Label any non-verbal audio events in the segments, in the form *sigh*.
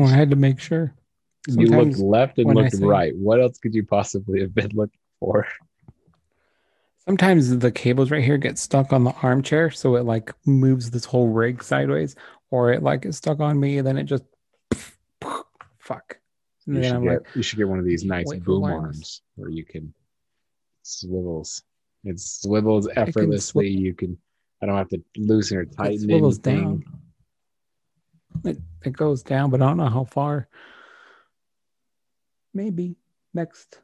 Well, I had to make sure. you looked left and when I looked say- right. What else could you possibly have been looking for? Sometimes the cables right here get stuck on the armchair, so it like moves this whole rig sideways, or it like is stuck on me, and then it just *laughs* fuck. And You then should, I'm get, like, you should get one of these nice wait for boom wireless. arms where you can swivels. It swivels effortlessly. you can. I don't have to loosen or it tighten swivels anything. down. It it goes down, but I don't know how far. Maybe next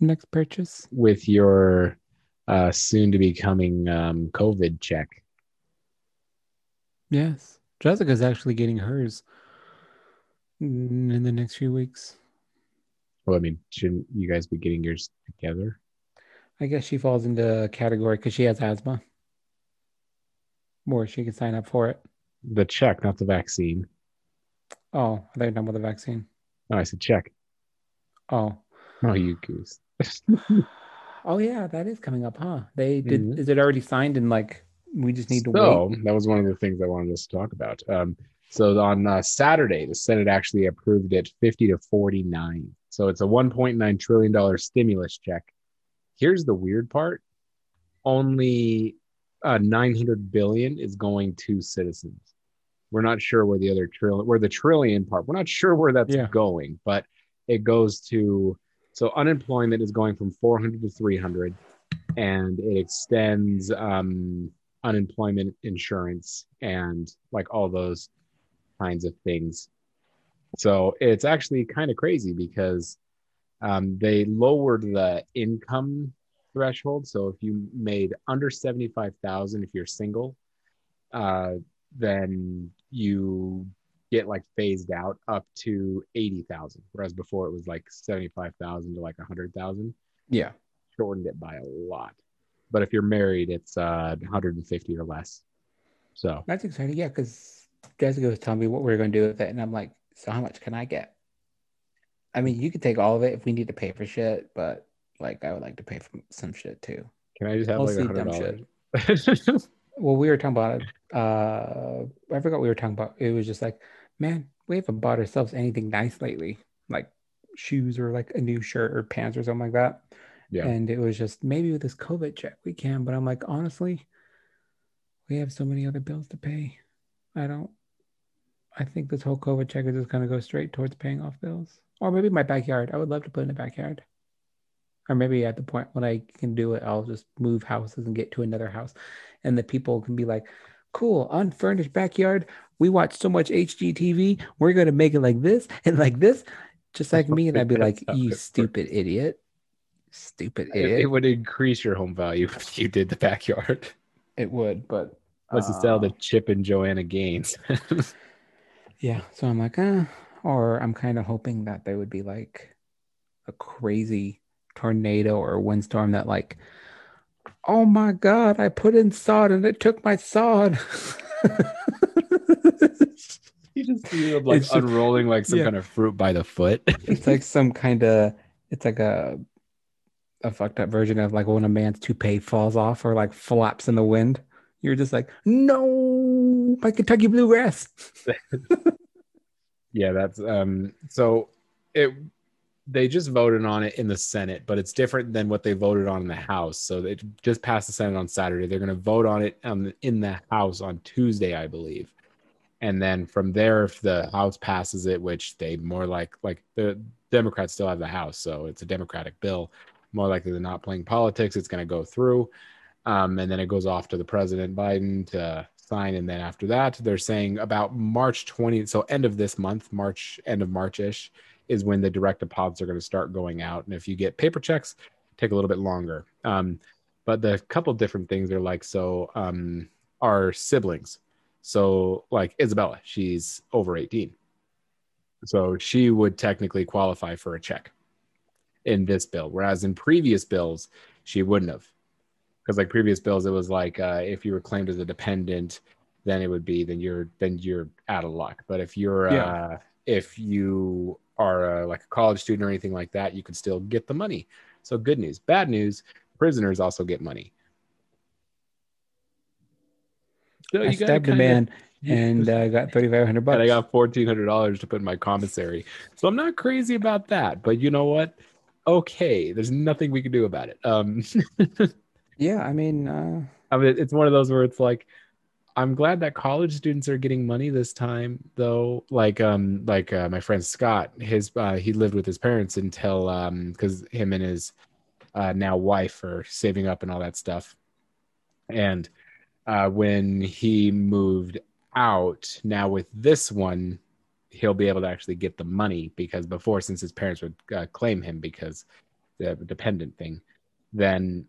next purchase. with your uh, soon to be coming um, COVID check. Yes, Jessica's actually getting hers in the next few weeks. Well, I mean, shouldn't you guys be getting yours together? I guess she falls into a category because she has asthma. Or she can sign up for it. The check, not the vaccine. Oh, you were talking about the vaccine. No, I said check. Oh. Oh, you goose. *sighs* Oh yeah, that is coming up, huh? They did Mhm. is it already signed and like we just need to so wait? that was one of the things I wanted us to talk about. Um, so on uh, Saturday, the Senate actually approved it 50 to 49. So it's a 1.9 trillion dollar stimulus check. Here's the weird part: only uh, 900 billion is going to citizens. We're not sure where the other trillion, where the trillion part. We're not sure where that's Yeah. going, but it goes to. So unemployment is going from 400 to 300, and it extends um, unemployment insurance and like all those kinds of things. So it's actually kind of crazy because um, they lowered the income threshold. So if you made under 75,000, if you're single, uh, then you get like phased out up to 80,000. Whereas before it was like 75,000 to like 100,000 Yeah. shortened it by a lot. But if you're married, it's uh, 150 or less. So That's exciting. Yeah, because Jessica was telling me what we are going to do with it, and I'm like, so how much can I get? I mean, you could take all of it if we need to pay for shit, but like, I would like to pay for some shit too. can I just have like a Mostly dumb hundred shit. dollars? *laughs* Well, we were talking about it. Uh, I forgot what we were talking about. It was just like, man, we haven't bought ourselves anything nice lately, like shoes or like a new shirt or pants or something like that. Yeah. And it was just maybe with this COVID check we can, but I'm like, honestly, we have so many other bills to pay. I don't. I think this whole COVID check is just gonna go straight towards paying off bills, or maybe my backyard. I would love to put in a backyard. Or maybe at the point when I can do it, I'll just move houses and get to another house. And the people can be like, cool, unfurnished backyard. We watch so much HGTV. We're going to make it like this and like this, just like me. And I'd be *laughs* like, you stupid idiot. Stupid It, it would increase your home value *laughs* if you did the backyard. It would, but. Let's just sell the uh, Chip and Joanna Gaines. *laughs* Yeah. So I'm like, uh, or I'm kind of hoping that there would be like a crazy tornado or windstorm that, like, oh my God, I put in sod and it took my sod. *laughs* you just see them like just- unrolling like some yeah. kind of fruit by the foot. *laughs* it's like some kind of, it's like a, a fucked up version of like when a man's toupee falls off or like flaps in the wind. You're just like, no, my Kentucky bluegrass. *laughs* yeah, that's um so it they just voted on it in the Senate, but it's different than what they voted on in the House. So they just passed the Senate on Saturday. They're going to vote on it um, in the House on Tuesday, I believe. And then from there, if the House passes it, which they more like like the Democrats still have the House, so it's a Democratic bill. More likely than not, playing politics, it's going to go through, um, and then it goes off to the President Biden to sign. And then after that, they're saying about March 20th, so end of this month, March end of March ish, is when the direct deposits are going to start going out. And if you get paper checks, take a little bit longer. Um, but the couple different things are like so um, our siblings. So like Isabella, she's over 18. So she would technically qualify for a check in this bill, whereas in previous bills, she wouldn't have. Because like previous bills, it was like uh, if you were claimed as a dependent, then it would be then you're then you're out of luck. But if you're Yeah. uh, if you are uh, like a college student or anything like that, you could still get the money. So good news. Bad news: prisoners also get money. So I you gotta stabbed a kinda- man and I uh, got *laughs* thirty five hundred bucks. And I got fourteen hundred dollars to put in my commissary. So I'm not crazy about that. But you know what? Okay, there's nothing we can do about it. Um, *laughs* yeah, I mean, uh... I mean, it's one of those where it's like, I'm glad that college students are getting money this time, though. Like, um, like uh, my friend Scott, his uh, he lived with his parents until um, because him and his uh, now wife are saving up and all that stuff, and uh, when he moved out, now with this one, he'll be able to actually get the money because before, since his parents would uh, claim him because the dependent thing, then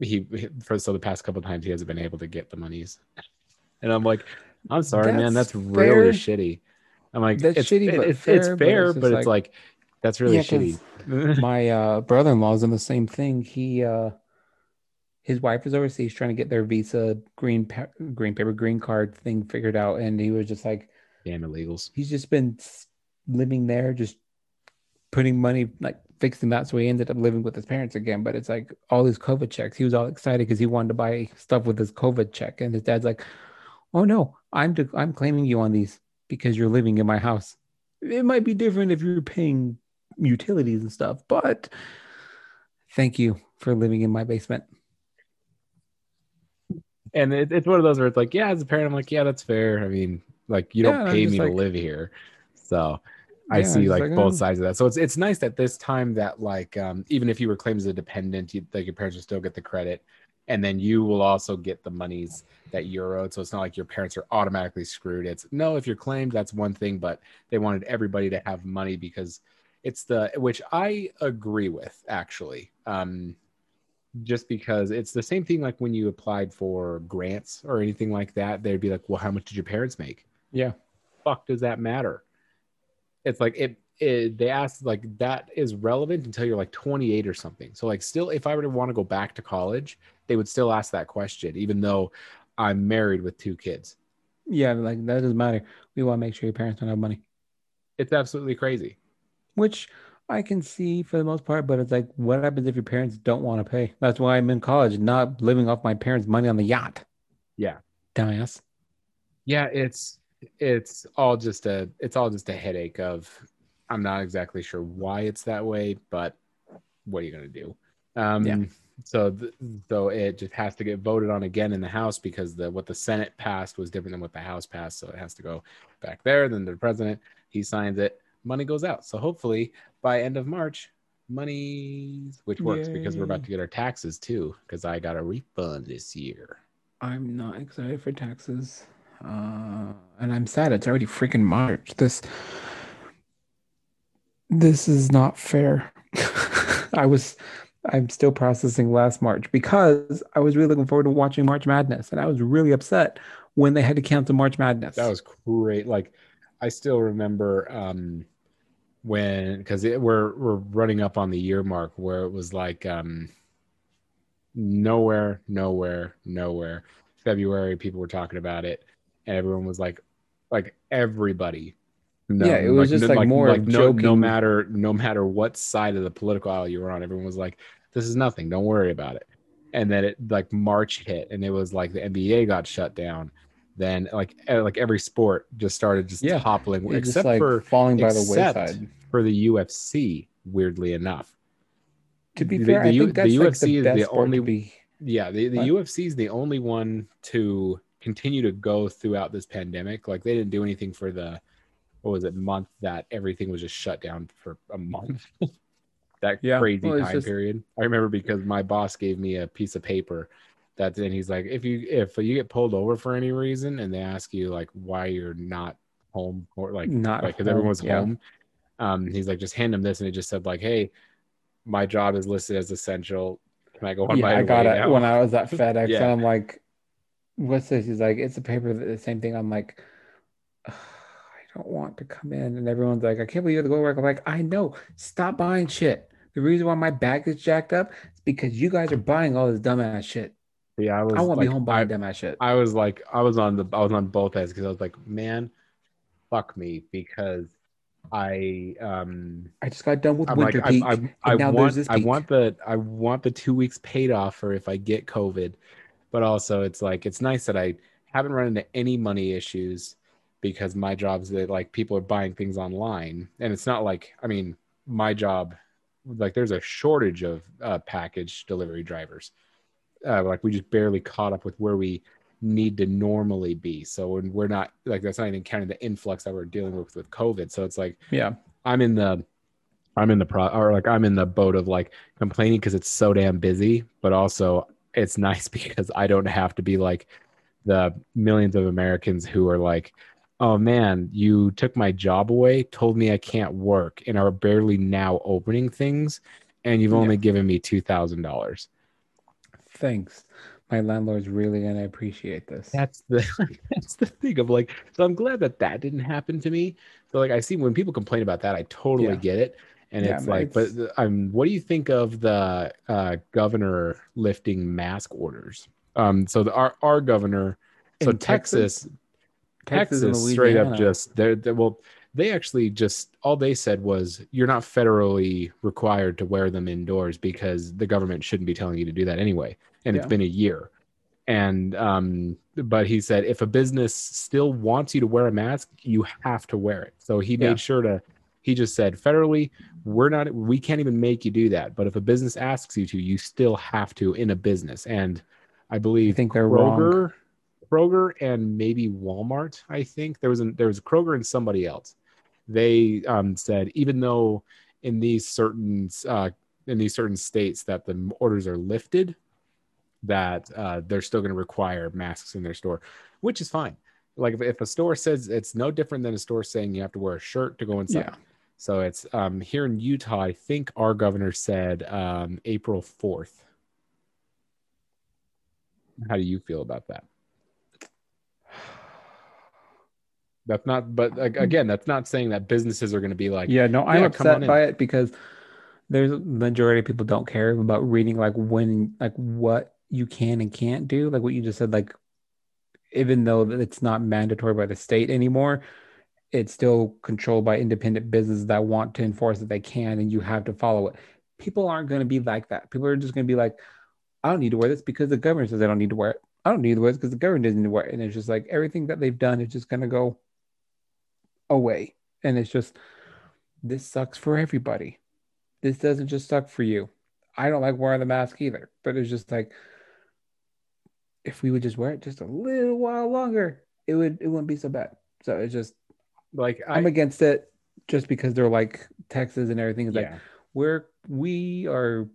he for so the past couple times he hasn't been able to get the monies. And I'm like, I'm sorry, that's man, that's fair. really shitty. I'm like, that's it's, shitty, but it's, fair, it's fair, but it's, but it's like, like, that's really yeah, shitty. *laughs* my uh, brother-in-law is in the same thing. He uh his wife was overseas trying to get their visa green pa- green paper green card thing figured out and he was just like damn illegals he's just been living there just putting money like fixing that so he ended up living with his parents again but it's like all these covid checks he was all excited because he wanted to buy stuff with his covid check and his dad's like oh no i'm de- i'm claiming you on these because you're living in my house it might be different if you're paying utilities and stuff but thank you for living in my basement and it, it's one of those where it's like, yeah, as a parent, I'm like, yeah, that's fair. I mean, like you don't pay me like, to live here, so I yeah, see like, like, both oh. sides of that. So it's it's nice that this time that like um, even if you were claimed as a dependent, you, like your parents would still get the credit, and then you will also get the monies that you're owed. So it's not like your parents are automatically screwed. It's no, if you're claimed, that's one thing, but they wanted everybody to have money because it's the which I agree with actually. Um, just because it's the same thing like when you applied for grants or anything like that they'd be like well how much did your parents make yeah fuck does that matter it's like it, it they asked like that is relevant until you're like 28 or something so like still if i were to want to go back to college they would still ask that question even though i'm married with two kids yeah like that doesn't matter we want to make sure your parents don't have money it's absolutely crazy which I can see for the most part, but it's like, what happens if your parents don't want to pay? That's why I'm in college, not living off my parents' money on the yacht. Yeah, dumbass. Yeah, it's it's all just a it's all just a headache of I'm not exactly sure why it's that way, but what are you gonna do? Um, yeah. So th- so it just has to get voted on again in the House because the what the Senate passed was different than what the House passed, so it has to go back there. Then the president he signs it money goes out. So hopefully by end of March, money, which works Yay. because we're about to get our taxes too, because I got a refund this year. I'm not excited for taxes. Uh, and I'm sad it's already freaking March. This this is not fair. *laughs* I was I'm still processing last March because I was really looking forward to watching March Madness and I was really upset when they had to cancel March Madness. That was great. Like I still remember um when because we're we're running up on the year mark where it was like um nowhere nowhere nowhere february people were talking about it and everyone was like like everybody no, yeah it was like, just like, like more like no, no matter no matter what side of the political aisle you were on everyone was like this is nothing don't worry about it and then it like march hit and it was like the nba got shut down then like like every sport just started just yeah. toppling, except just like for falling by the wayside for the UFC. Weirdly enough, to be fair, the, the, I think that's the UFC the is the only. Be... Yeah, the, the UFC is the only one to continue to go throughout this pandemic. Like they didn't do anything for the what was it month that everything was just shut down for a month. *laughs* that yeah, crazy well, time just... period. I remember because my boss gave me a piece of paper that then he's like, if you if you get pulled over for any reason and they ask you like why you're not home or like not like because everyone's yeah. home, um, he's like, just hand him this, and it just said like, hey, my job is listed as essential. Can I go on yeah, my I got it now? when I was at *laughs* FedEx, yeah. and I'm like, what's this? He's like, it's a paper. The same thing. I'm like. I don't want to come in. And everyone's like, I can't believe you have to go to work. I'm like, I know. Stop buying shit. The reason why my back is jacked up is because you guys are buying all this dumbass shit. Yeah, I was. I won't like, be home buying I, dumbass shit. I was like, I was on the, I was on both ends because I was like, man, fuck me, because I um I just got done with I'm winter like, peak. I, I, I want I want the I want the two weeks paid off for if I get COVID, but also it's like it's nice that I haven't run into any money issues because my job is that like people are buying things online and it's not like i mean my job like there's a shortage of uh, package delivery drivers. Uh, like we just barely caught up with where we need to normally be. So when we're not like that's not even counting the influx that we're dealing with with covid. So it's like Yeah. i'm in the i'm in the pro or like i'm in the boat of like complaining because it's so damn busy but also it's *laughs* nice because i don't have to be like the millions of americans who are like oh man you took my job away told me i can't work and are barely now opening things and you've only given me $2000 Thanks. My landlord's really gonna appreciate this. that's the *laughs* that's the thing of like so i'm glad that that didn't happen to me so like i see when people complain about that i totally Yeah. get it and Yeah, it's like it's- but um what do you think of the uh governor lifting mask orders um so the our, our governor so In texas Texas texas, straight up just they're, they well they actually just all they said was you're not federally required to wear them indoors because the government shouldn't be telling you to do that anyway. And it's been a year. And um but he said if a business still wants you to wear a mask you have to wear it. So he made Yeah. sure to he just said federally we're not we can't even make you do that. But if a business asks you to you still have to in a business. And i believe I think they're wrong. Kroger and maybe walmart i think. There was a, there was kroger and somebody else. They um, said even though in these certain uh, in these certain states that the orders are lifted that uh, they're still going to require masks in their store which is fine. Like if, if a store says it's no different than a store saying you have to wear a shirt to go inside. Yeah. so it's um, here in utah i think our governor said um, april 4th how do you feel about that that's not but mm-hmm. again that's not saying that businesses are going to be like yeah, no, I'm yeah, upset in. by it because there's a majority of people don't care about reading like when like what you can and can't do. Like what you just said, like even though it's not mandatory by the state anymore, it's still controlled by independent businesses that want to enforce that they can and you have to follow it. People aren't going to be like that. People are just going to be like, I don't need to wear this because the government says I don't need to wear it. I don't need to wear this because the government doesn't need to wear it. And it's just like everything that they've done is just going to go away. And it's just, this sucks for everybody. This doesn't just suck for you. I don't like wearing the mask either, but it's just like, if we would just wear it just a little while longer, it would it wouldn't be so bad. So it's just like I, I'm against it just because they're like Texas and everything is like yeah. we're we are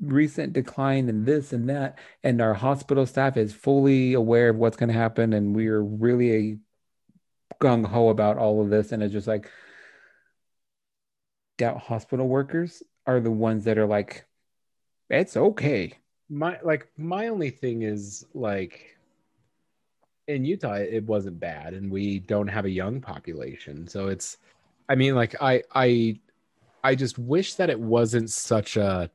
recent decline in this and that and our hospital staff is fully aware of what's going to happen and we're really gung-ho about all of this and it's just like doubt hospital workers are the ones that are like it's okay. My like my only thing is like in Utah it wasn't bad and we don't have a young population so it's I mean like I I I just wish that it wasn't such a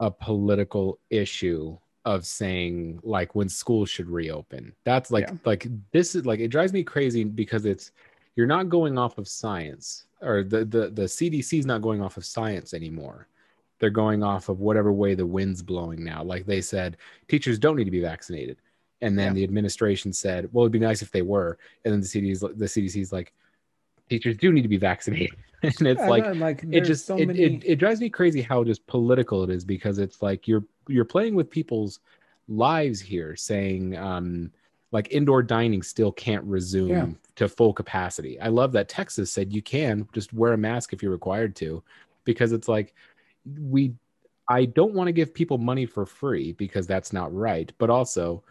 a political issue of saying like when schools should reopen that's like Yeah. like this is like it drives me crazy because it's you're not going off of science or the the the CDC is not going off of science anymore they're going off of whatever way the wind's blowing now. Like they said, teachers don't need to be vaccinated, and then Yeah. the administration said, "Well, it'd be nice if they were." And then the CDC's the CDC's like, teachers do need to be vaccinated, *laughs* and it's like know, like it just so it, many it, it drives me crazy how just political it is because it's like you're you're playing with people's lives here, saying um like indoor dining still can't resume Yeah. to full capacity. I love that Texas said you can just wear a mask if you're required to, because it's like we I don't want to give people money for free because that's not right. But also,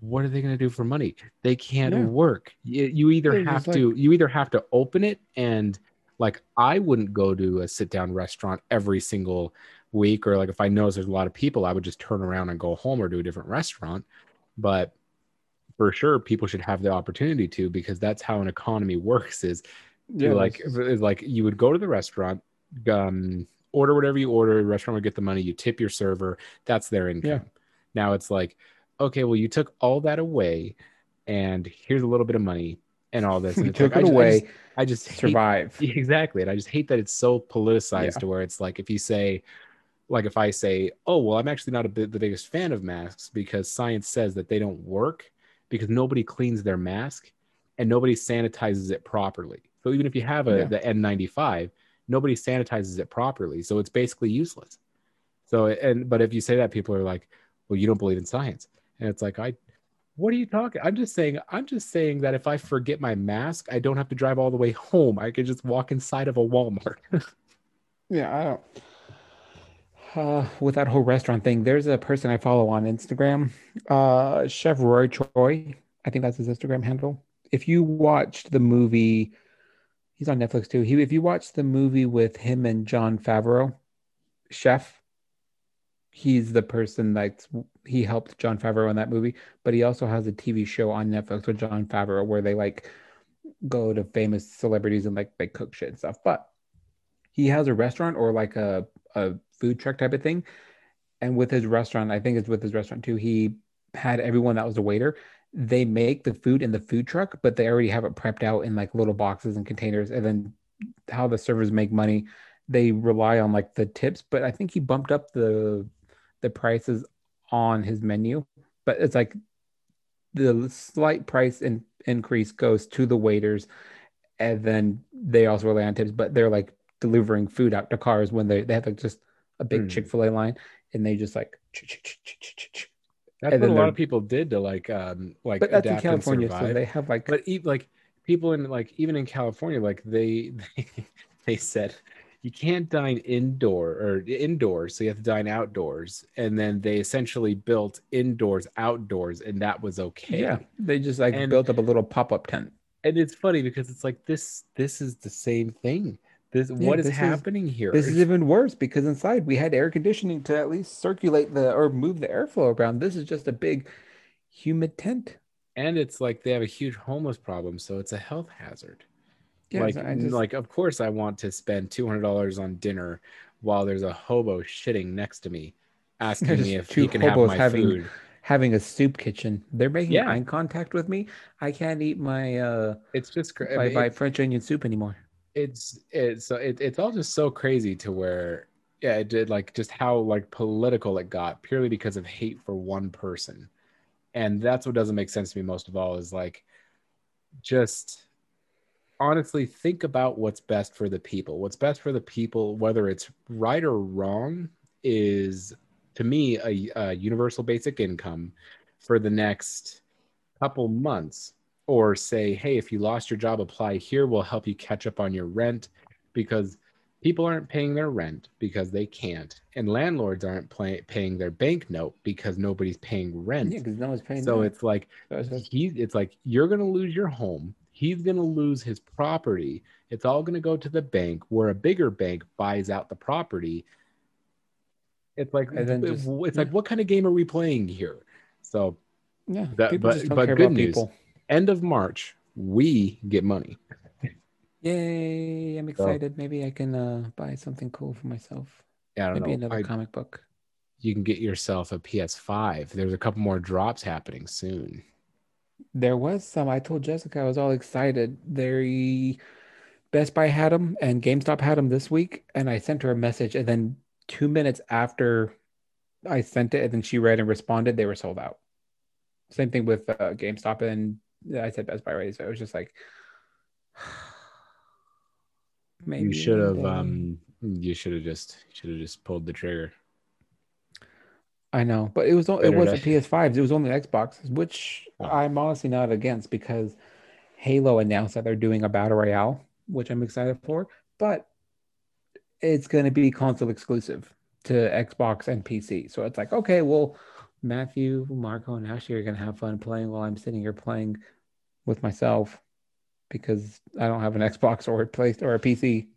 what are they going to do for money? They can't Yeah. work. You, you either They're have to you either have to open it and like I wouldn't go to a sit down restaurant every single week or like if I notice there's a lot of people, I would just turn around and go home or to a different restaurant. But for sure, people should have the opportunity to because that's how an economy *laughs* works. Is yeah, like like you would go to the restaurant um order whatever you order the restaurant would get the money you tip your server that's their income Yeah. now it's like okay well you took all that away and here's a little bit of money and all this *laughs* and took like, it I just- I away just, I just survive Yeah, *laughs* exactly and i just hate that it's so politicized Yeah. to where it's like if you say like if i say oh well i'm actually not a bit the biggest fan of masks because science says that they don't work because nobody cleans their mask and nobody sanitizes it properly. So even if you have a Yeah. the N95, nobody sanitizes it properly. So it's basically useless. So and but if you say that, people are like, "Well, you don't believe in science," and it's like, "I, what are you talking? I'm just saying, I'm just saying that if I forget my mask, I don't have to drive all the way home. I could just walk inside of a Walmart." *laughs* Yeah, I don't. Uh, with that whole restaurant thing, there's a person I follow on Instagram, uh, Chef Roy Choi. I think that's his Instagram handle. If you watched the movie, he's on Netflix too. He, if you watched the movie with him and Jon Favreau, Chef, he's the person that's he helped Jon Favreau in that movie, but he also has a TV show on Netflix with Jon Favreau where they like go to famous celebrities and like they cook shit and stuff. But he has a restaurant or like a, a food truck type of thing. And with his restaurant, I think it's with his restaurant too, he had everyone that was a waiter. They make the food in the food truck, but they already have it prepped out in like little boxes and containers. And then how the servers make money, they rely on like the tips. But I think he bumped up the the prices on his menu. But it's like the slight price in, increase goes to the waiters, and then they also rely on tips. But they're like delivering food out to cars when they, they have like just a big Hmm. Chick fil A line and they just like, That's And what then a lot of people did to like um like but that's in California, so they have like, but e- like people in like even in California, like they they, *laughs* they said you can't dine indoor or indoors, so you have to dine outdoors. And then they essentially built indoors, outdoors, and that was okay. yeah, they just like And- built up a little pop up tent. And it's funny because it's like this this is the same thing. This what is this is- happening here? This is even worse because inside we had air conditioning to at least circulate the or move the airflow around. This is just a big humid tent. and it's like they have a huge homeless problem, so it's a health hazard. Yeah, like, just- like of course I want to spend two hundred dollars on dinner while there's a hobo shitting next to me, asking me if he can have my having- food. having a soup kitchen. They're making Yeah. eye contact with me. I can't eat my uh It's just my, it- my French onion soup anymore. It's it's it, it's all just so crazy to where yeah it did like just how like political it got purely because of hate for one person. And that's what doesn't make sense to me most of all is like just honestly think about what's best for the people. What's best for the people whether it's right or wrong is to me a, a universal basic income for the next couple months or say hey if you lost your job apply here we'll help you catch up on your rent because people aren't paying their rent because they can't and landlords aren't play, paying their bank note because nobody's paying rent Yeah, because no one's paying. so that. it's like it's he it's like you're going to lose your home he's going to lose his property it's all going to go to the bank where a bigger bank buys out the property it's like it's like what kind of game are we playing here so yeah, that- but- but good news. people. End of march we get money Yay! I'm So- excited. Maybe I can uh buy something cool for myself. yeah, i don't Maybe know another I- comic book. you can get yourself a ps5 there's a couple more drops happening soon There was some. I told Jessica I was all excited. They Best Buy had them and GameStop had them this week, and I sent her a message, and then two minutes after I sent it, and then she read and responded, they were sold out. Same thing with uh, GameStop, and I said Best Buy already, so it was just like *sighs* maybe you should have um you should have just should have just pulled the trigger I know, but it was it wasn't PS5s. It was only Xboxes, which Oh. I'm honestly not against because Halo announced that they're doing a battle royale, which I'm excited for. But it's going to be console exclusive to Xbox and PC. So it's like, okay, well, Matthew, Marco, and Ashley are going to have fun playing while I'm sitting here playing with myself because I don't have an Xbox or a place or a PC.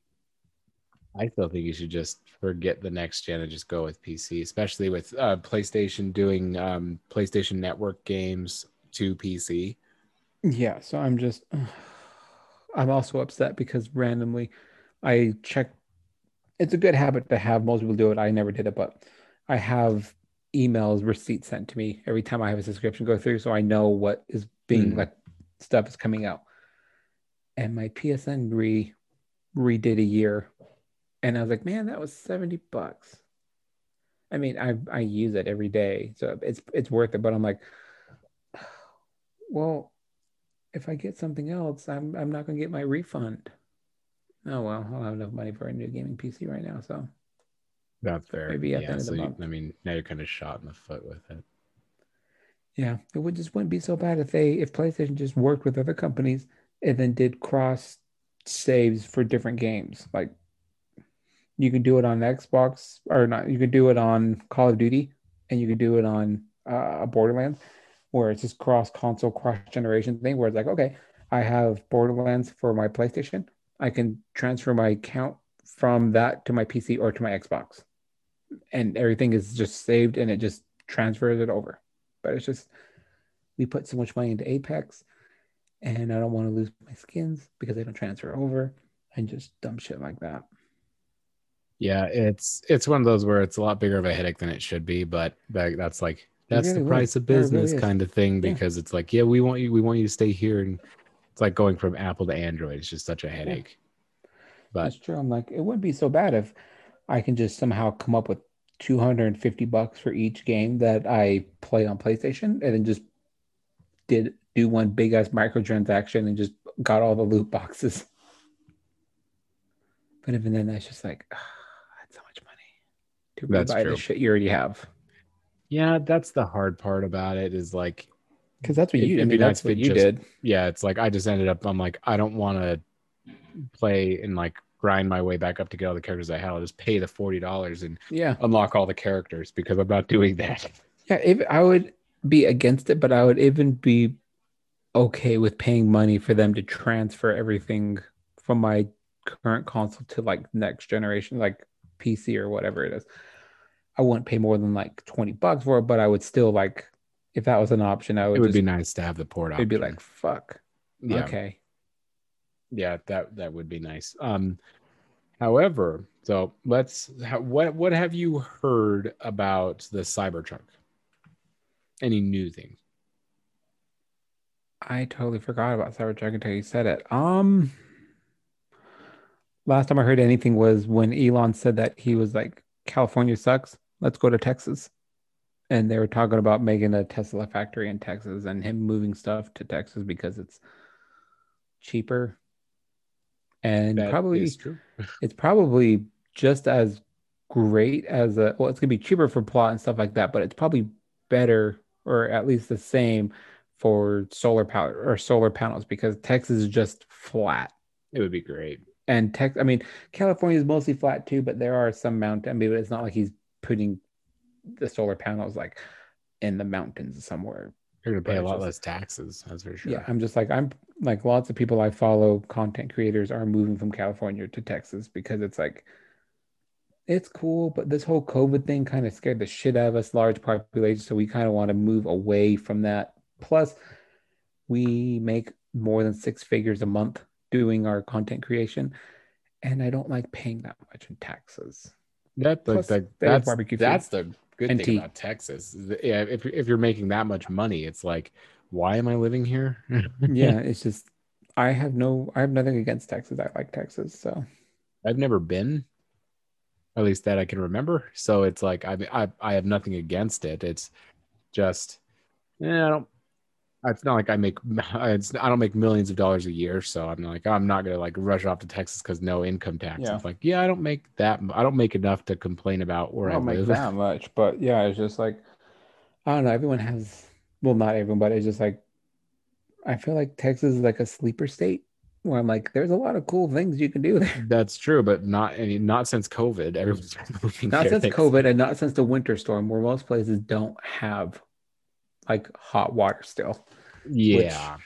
I still think you should just forget the next gen and just go with PC, especially with uh, PlayStation doing um, PlayStation Network games to PC. Yeah, so I'm just *sighs* I'm also upset because randomly I check it's a good habit to have. Most people do it. I never did it, but I have emails, receipts sent to me every time I have a subscription go through so I know what is being Hmm. like stuff is coming out. And my PSN re redid a year and I was like, man, that was 70 bucks. I mean, I I use it every day, so it's it's worth it, but I'm like *sighs* well, if I get something else, I'm I'm not gonna get my refund. Oh well, I don't have enough money for a new gaming PC right now, so That's fair. Maybe at the yeah, end of so the you- month. I mean, now you're kind of shot in the foot with it. Yeah, it would just wouldn't be so bad if they if PlayStation just worked with other companies and then did cross saves for different games. Like you could do it on Xbox or not, you could do it on Call of Duty and you could do it on uh, Borderlands, where it's just cross console, cross generation thing. Where it's like, okay, I have Borderlands for my PlayStation, I can transfer my account from that to my PC or to my Xbox, and everything is just saved and it just transfers it over. But it's just we put so much money into Apex, and I don't want to lose my skins because they don't transfer over, and just dumb shit like that. Yeah, it's it's one of those where it's a lot bigger of a headache than it should be, but that, that's like that's really the would. price of really business is. kind of thing Yeah. because it's like, yeah, we want you we want you to stay here and it's like going from Apple to Android. It's just such a headache. But That's true. I'm like, it wouldn't be so bad if I can just somehow come up with 250 bucks for each game that I play on PlayStation and then just did do one big ass microtransaction and just got all the loot boxes. But even then, that's just like, that's so much money to That's rebuy true. the shit you already have. yeah, that's the hard part about it is like Because that's what you it'd did. That's nice what you just- did. yeah, it's like I just ended up I'm like, I don't want to play in like grind my way back up to get all the characters I had. I'll just pay the forty dollars and Yeah. unlock all the characters because I'm not doing that. Yeah, if I would be against it, but I would even be okay with paying money for them to transfer everything from my current console to like next generation, like PC or whatever it is. I wouldn't pay more than like 20 bucks for it, but I would still like if that was an option, I would, It would just, be nice to have the port Option. it'd be like fuck. yeah, Okay. Yeah, that that would be nice. Um, however, so let's. What what have you heard about the Cybertruck? Any new things? I totally forgot about Cybertruck until you said it. Um last time I heard anything was when Elon said that he was like, California sucks. Let's go to Texas. And they were talking about making a Tesla factory in Texas and him moving stuff to Texas because it's cheaper. And That probably *laughs* it's probably just as great as a well, it's gonna be cheaper for plot and stuff like that, but it's probably better or at least the same for solar power or solar panels because Texas is just flat. It would be great. And Tex I mean California is mostly flat too, but there are some mountain I mean it's not like he's putting the solar panels like in the mountains somewhere. You're gonna pay But a lot just- less taxes. That's for sure. Yeah, I'm just like I'm like lots of people I follow, content creators are moving from California to Texas because it's like it's cool, but this whole COVID thing kind of scared the shit out of us, large population. So we kind of want to move away from that. Plus, we make more than six figures a month doing our content creation, and I don't like paying that much in taxes. That, Plus, that- have that's barbecue food. that's the good And thing tea. about Texas. Yeah, if if you're making that much money, it's like, why am I living here? Yeah, *laughs* it's just I have no, I have nothing against Texas. I like Texas, so I've never been, at least that I can remember. So it's like I I I have nothing against it. It's just, yeah, I don't. It's not like I make *laughs* it's I don't make millions of dollars a year, so I'm like I'm not gonna like rush off to Texas because no income tax. Yeah. It's like yeah, I don't make that. I don't make enough to complain about where I I, don't make live. that much, but yeah, it's just like I don't know. Everyone has, well, not everyone, but it's just like I feel like Texas is like a sleeper state where I'm like, there's a lot of cool things you can do there. *laughs* That's true, but not any not since COVID. Everyone's *laughs* Not since. COVID and not since the winter storm, where most places don't have like hot water still. Yeah,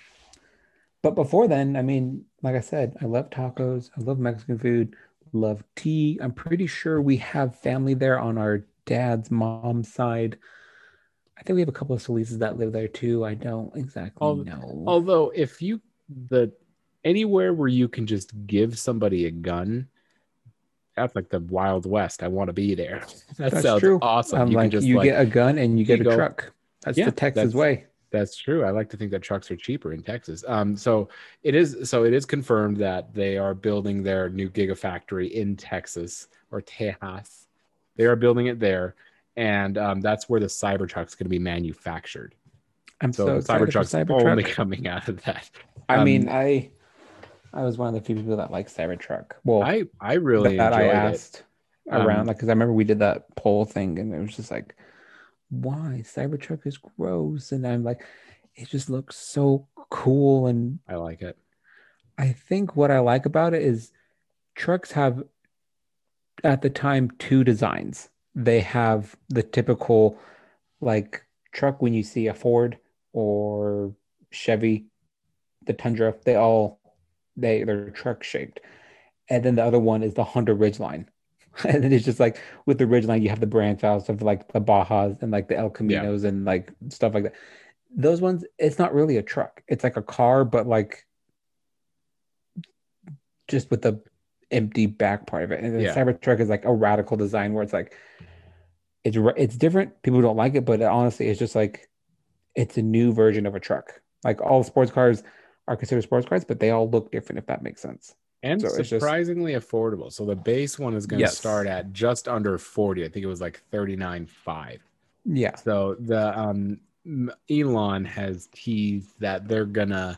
But before then, I mean, like I said, I love tacos. I love Mexican food. Love tea. I'm pretty sure we have family there on our dad's mom's side. I think we have a couple of Solisas that live there too. I don't exactly Al- know. Although, if you the anywhere where you can just give somebody a gun, that's like the Wild West. I want to be there. *laughs* That That's sounds true. awesome. I'm you like, just you like get a gun and you get you a go- truck. That's Yeah, the Texas that's- way. That's true. I like to think that trucks are cheaper in Texas. Um, so it is. So it is confirmed that they are building their new gigafactory in Texas or Tejas. They are building it there, and um, that's where the Cybertruck's going to be manufactured. I'm So, so, for only Cybertruck. *laughs* coming out of that. I um, mean, I I was one of the few people that like Cybertruck. Well, I I really that I enjoyed it. asked around, Um, like, because I remember we did that poll thing, and it was just like, why Cybertruck is gross, and I'm like, it just looks so cool, and I like it. I think what I like about it is trucks have at the time two designs. They have the typical like truck when you see a Ford or Chevy, the Tundra, they all they they're truck shaped. And then the other one is the Honda Ridgeline. *laughs* And then it's just like with the Ridgeline, you have the branch outs of like the Bajas and like the El Caminos and like stuff like that. Those ones, it's not really a truck. It's like a car, but like just with the empty back part of it. And the Yeah. Cybertruck is like a radical design where it's like it's it's different. People don't like it, but honestly, it's just like it's a new version of a truck. Like all sports cars are considered sports cars, but they all look different. If that makes sense. And So it's just- surprisingly affordable. So the base one is going to Yes. start at just under 40. I think it was like 39.5. Yeah. So the um Elon has teased that they're gonna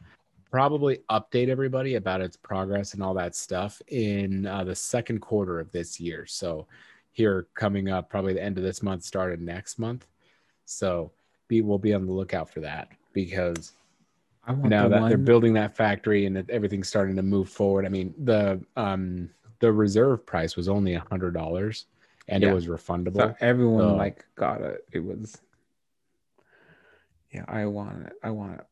probably update everybody about its progress and all that stuff in uh, the second quarter of this year. So here coming up, probably the end of this month, started next month. So be we'll be on the lookout for that because now that one. they're building that factory and that everything's starting to move forward. I mean, the um the reserve price was only a hundred dollars and Yeah. it was refundable. So everyone So- like got it. It was yeah, I want it. I want it.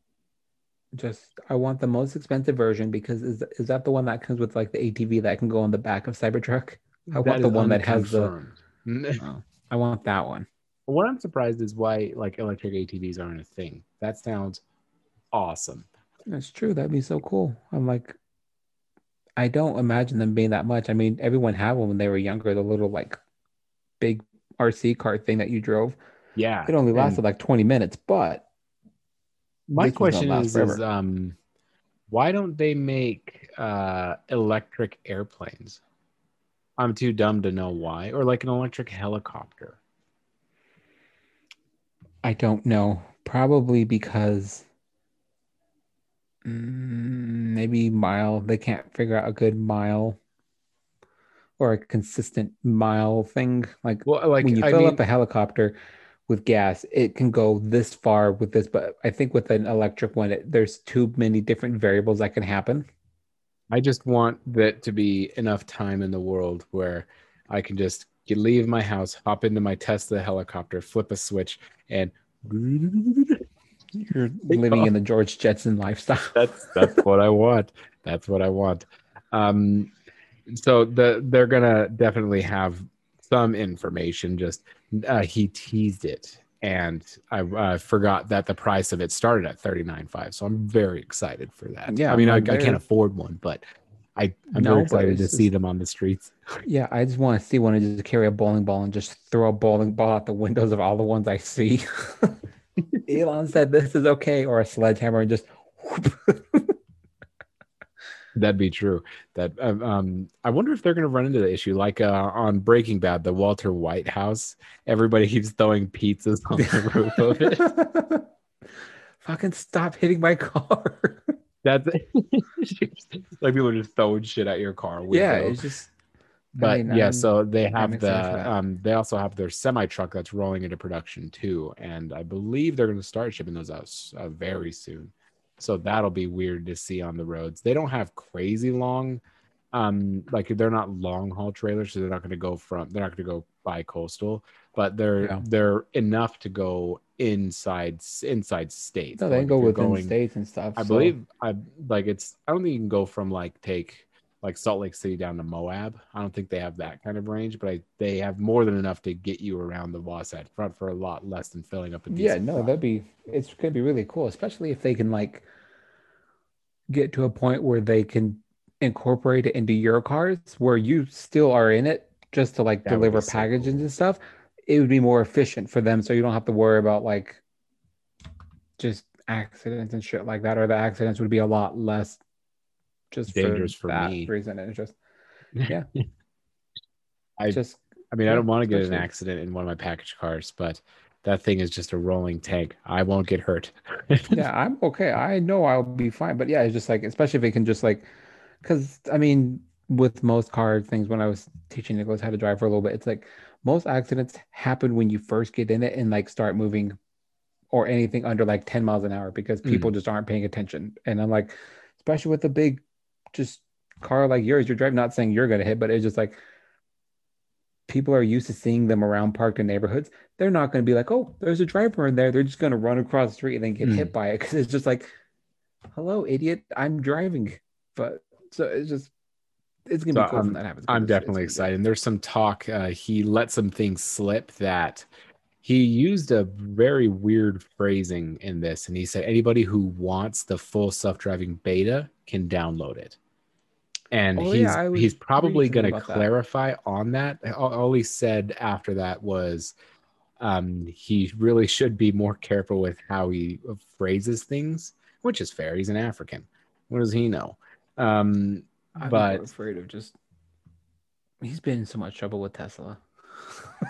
Just I want the most expensive version because is is that the one that comes with like the ATV that can go on the back of Cybertruck? I want the one that has the *laughs* oh, I want that one. what I'm surprised is why like electric ATVs aren't a thing. That sounds awesome. That's true. That'd be so cool. I'm like I don't imagine them being that much. I mean, everyone had one when they were younger, the little like big RC car thing that you drove. Yeah. It only and lasted like 20 minutes, but my this one's gonna question is, is um why don't they make uh electric airplanes? I'm too dumb to know why. Or like an electric helicopter. I don't know. Probably because Mm, maybe mile. They can't figure out a good mile or a consistent mile thing. Like Well, like when you I fill mean, up a helicopter with gas, it can go this far with this. But I think with an electric one, it, there's too many different variables that can happen. I just want that to be enough time in the world where I can just get, leave my house, hop into my Tesla helicopter, flip a switch, and You're *laughs* living in the George Jetson lifestyle. *laughs* that's that's what I want. That's what I want. Um, so the they're gonna definitely have some information. Just uh, he teased it, and I uh, forgot that the price of it started at thirty nine five. So I'm very excited for that. Yeah, I mean, I, I can't afford one, but I I'm No, very excited to see them on the streets. *laughs* Yeah, I just want to see one and just carry a bowling ball and just throw a bowling ball out the windows of all the ones I see. Elon said this is okay, or a sledgehammer and just *laughs* That'd be true. That um, um, I wonder if they're going to run into the issue like uh, on Breaking Bad, the Walter White house. Everybody keeps throwing pizzas on the *laughs* roof of it. fucking stop hitting my car. That's *laughs* like people are just throwing shit at your car. yeah, it's just but mean, yeah, so they have the um, they also have their semi truck that's rolling into production too, and I believe they're going to start shipping those out uh, very soon. So that'll be weird to see on the roads. They don't have crazy long, um, like they're not long haul trailers, so they're not going to go from they're not going to go by coastal, but they're Yeah. they're enough to go inside inside states. no, they Like, go within going- states and stuff. I so- believe I like it's. I don't think you can go from like take like Salt Lake City down to Moab. I don't think they have that kind of range, but I, they have more than enough to get you around the Wasatch Front for a lot less than filling up a Yeah, no, truck. that'd be it's gonna be really cool, especially if they can like get to a point where they can incorporate it into your cars where you still are in it just to like That deliver so packages cool. and stuff. It would be more efficient for them so you don't have to worry about like just accidents and shit like that, or the accidents would be a lot less just Dangerous for that me. reason. And just *laughs* yeah. *laughs* I just I mean, I don't want to get an accident in one of my package cars, but that thing is just a rolling tank. I won't get hurt. *laughs* yeah, I'm okay. I know I'll be fine. But yeah, it's just like, especially if it can just like, because I mean, with most car things, when I was teaching Nicholas how to drive for a little bit, it's like most accidents happen when you first get in it and like start moving or anything under like 10 miles an hour because people Mm. just aren't paying attention. And I'm like, especially with the big, just car like yours, you're driving, not saying you're going to hit, but it's just like, people are used to seeing them around parked in neighborhoods. They're not going to be like, oh, there's a driver in there. They're just going to run across the street and then get Mm. hit by it because it's just like, hello, idiot, I'm driving. But so it's just, it's going to So be cool I'm- when that happens. I'm definitely excited. And there's some talk. Uh, he let some things slip that he used a very weird phrasing in this. And he said, anybody who wants the full self driving beta can download it. And Oh, he's yeah, he's probably going to about that. clarify on that. All, all he said after that was um, he really should be more careful with how he phrases things, which is fair. He's an African. What does he know? Um, I'm but afraid of just. He's been in so much trouble with Tesla.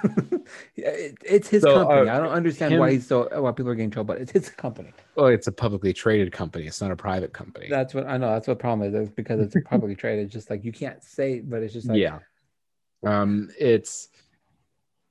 *laughs* It, it's his So, company. uh, I don't understand why he's so why people are getting in trouble, but it's his company. well, it's a publicly traded company. It's not a private company. That's what I know. That's what the problem is. It's because it's publicly traded. It's just like you can't say, but it's just like yeah. Um, it's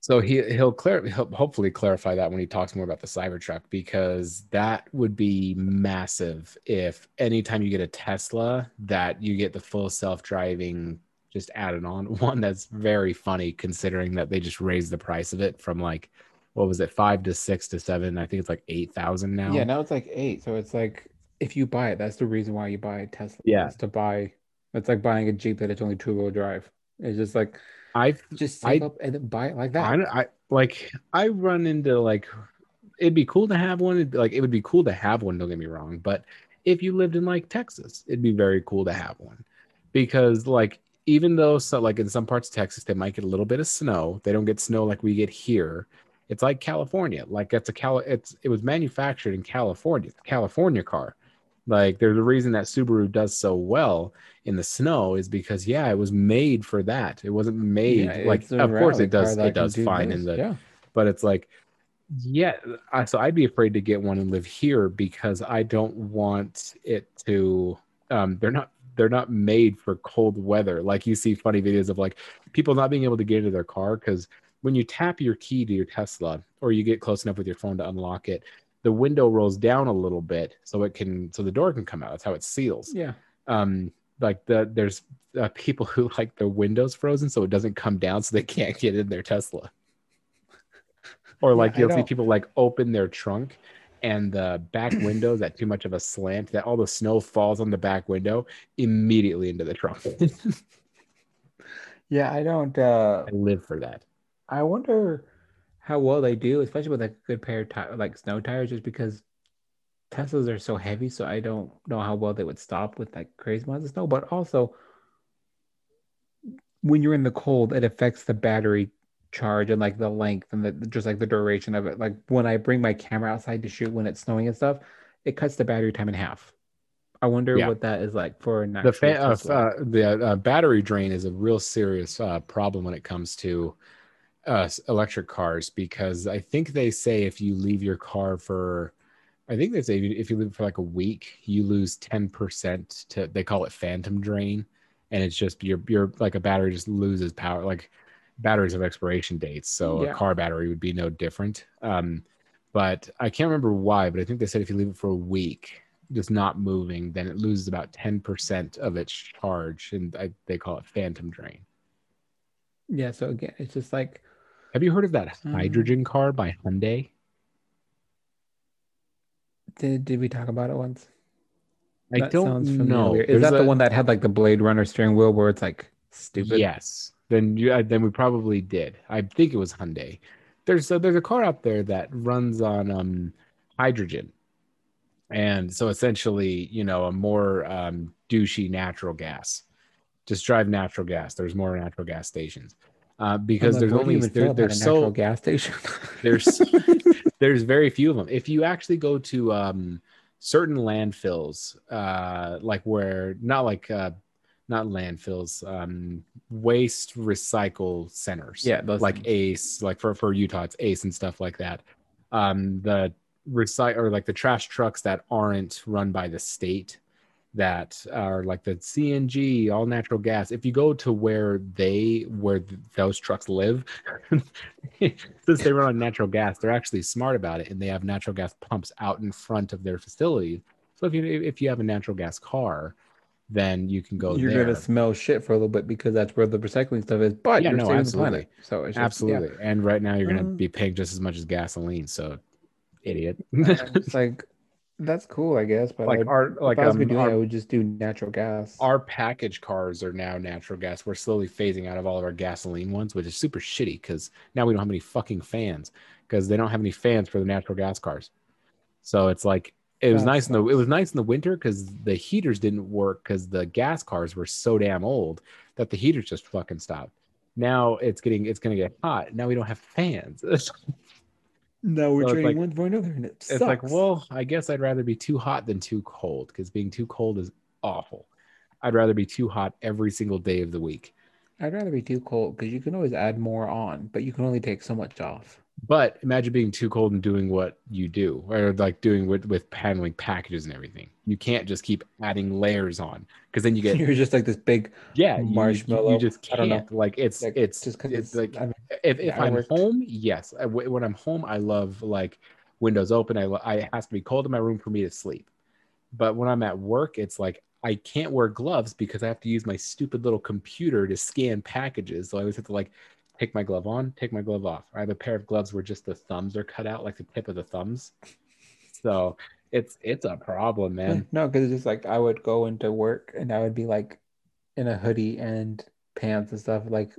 so he he'll clear he'll hopefully clarify that when he talks more about the Cybertruck because that would be massive if anytime you get a Tesla that you get the full self-driving just added on *laughs* one that's very funny considering that they just raised the price of it from like what was it five to six to seven I think it's like eight thousand now yeah. Now it's like eight. So it's like if you buy it, that's the reason why you buy a Tesla. Yeah. to buy. It's like buying a Jeep that it's only two wheel drive. It's just like I just save I- up and then buy it like that. I, I like I run into like it'd be cool to have one. It'd like it would be cool to have one. Don't get me wrong, but if you lived in like Texas, it'd be very cool to have one because like even though so like in some parts of Texas they might get a little bit of snow, they don't get snow like we get here. It's like California. Like it's a Cal. It's it was manufactured in California. It's a California car. Like there's a reason that Subaru does so well in the snow is because yeah, it was made for that. It wasn't made Yeah, like of course it does it does do fine in the yeah. but it's like yeah I, so i'd be afraid to get one and live here because i don't want it to um they're not they're not made for cold weather. Like you see funny videos of like people not being able to get into their car because when you tap your key to your tesla or you get close enough with your phone to unlock it the window rolls down a little bit so it can so the door can come out. That's how it seals. Yeah. um like the there's uh, people *laughs* who like the windows frozen so it doesn't come down so they can't get in their tesla. *laughs* Or like I you'll see people like open their trunk and the back windows at too much of a slant that all the snow falls on the back window immediately into the trunk *laughs* Yeah. I don't. uh i live for that I wonder how well they do, especially with like a good pair of ti- like snow tires, just because Teslas are so heavy. So I don't know how well they would stop with like crazy amounts of snow. But also, when you're in the cold, it affects the battery charge and like the length and the just like the duration of it. Like when I bring my camera outside to shoot when it's snowing and stuff, it cuts the battery time in half. I wonder Yeah. what that is like for an the fa- uh, uh, the uh, battery drain is a real serious uh, problem when it comes to uh, electric cars because I think they say if you leave your car for, I think they say if you leave it for like a week, you lose ten percent to. They call it phantom drain, and it's just your your like a battery just loses power. Like batteries have expiration dates, so Yeah. a car battery would be no different. Um, but I can't remember why, but I think they said if you leave it for a week, just not moving, then it loses about 10% of its charge. And I, they call it phantom drain. yeah. So again, it's just like Have you heard of that Mhm. hydrogen car by Hyundai? did did we talk about it once? I That don't sounds know. familiar. Is that There's the one that had like the Blade Runner steering wheel where it's like stupid? Yes. Then you, uh, then we probably did. I think it was Hyundai. There's a, there's a car out there that runs on um, hydrogen, and so essentially, you know, a more um, douchey natural gas. Just drive natural gas. There's more natural gas stations uh, because there's only there, there's so gas station. *laughs* there's *laughs* there's very few of them. If you actually go to um, certain landfills, uh, like where not like uh, not landfills, um, waste recycle centers, yeah, those like things. ACE, like for for Utah, it's ACE and stuff like that. um, the recycle or like the trash trucks that aren't run by the state that are like the CNG, all natural gas. If you go to where they where th- those trucks live, *laughs* since they run on natural gas, they're actually smart about it, and they have natural gas pumps out in front of their facilities. So if you if you have a natural gas car, then you can go You're there. gonna smell shit for a little bit because that's where the recycling stuff is. But Yeah, you're no, saving the absolutely. planet. So it's just, Absolutely. And right now you're gonna Um, be paying just as much as gasoline. So, idiot. *laughs* it's like that's cool, I guess. But like I'd- our like if I was um, gonna do it, I would just do natural gas. our package cars are now natural gas. We're slowly phasing out of all of our gasoline ones, which is super shitty because now we don't have any fucking fans because they don't have any fans for the natural gas cars. So it's like it was nice in the it was nice in the winter because the heaters didn't work because the gas cars were so damn old that the heaters just fucking stopped. Now it's getting it's gonna get hot. Now we don't have fans. *laughs* it's no, we're so trading like- one for another, and it sucks. like, well, I guess I'd rather be too hot than too cold because being too cold is awful. I'd rather be too hot every single day of the week. I'd rather be too cold because you can always add more on, but you can only take so much off. But imagine being too cold and doing what you do, or like doing with with handling packages and everything. You can't just keep adding layers on because then you get *laughs* You're just like this big, yeah you- you- marshmallow. You, just I don't know. can't like it's like, it's just because it's it's, like I mean, if, if I'm worked- home, yes. Uh, when I'm home, I love like windows open. I, I it has to be cold in my room for me to sleep. But when I'm at work, it's like I can't wear gloves because I have to use my stupid little computer to scan packages. So I always have to like take my glove on, take my glove off. I have a pair of gloves where just the thumbs are cut out, like the tip of the thumbs. So it's it's a problem, man. no, because it's just like I would go into work and I would be like in a hoodie and pants and stuff, like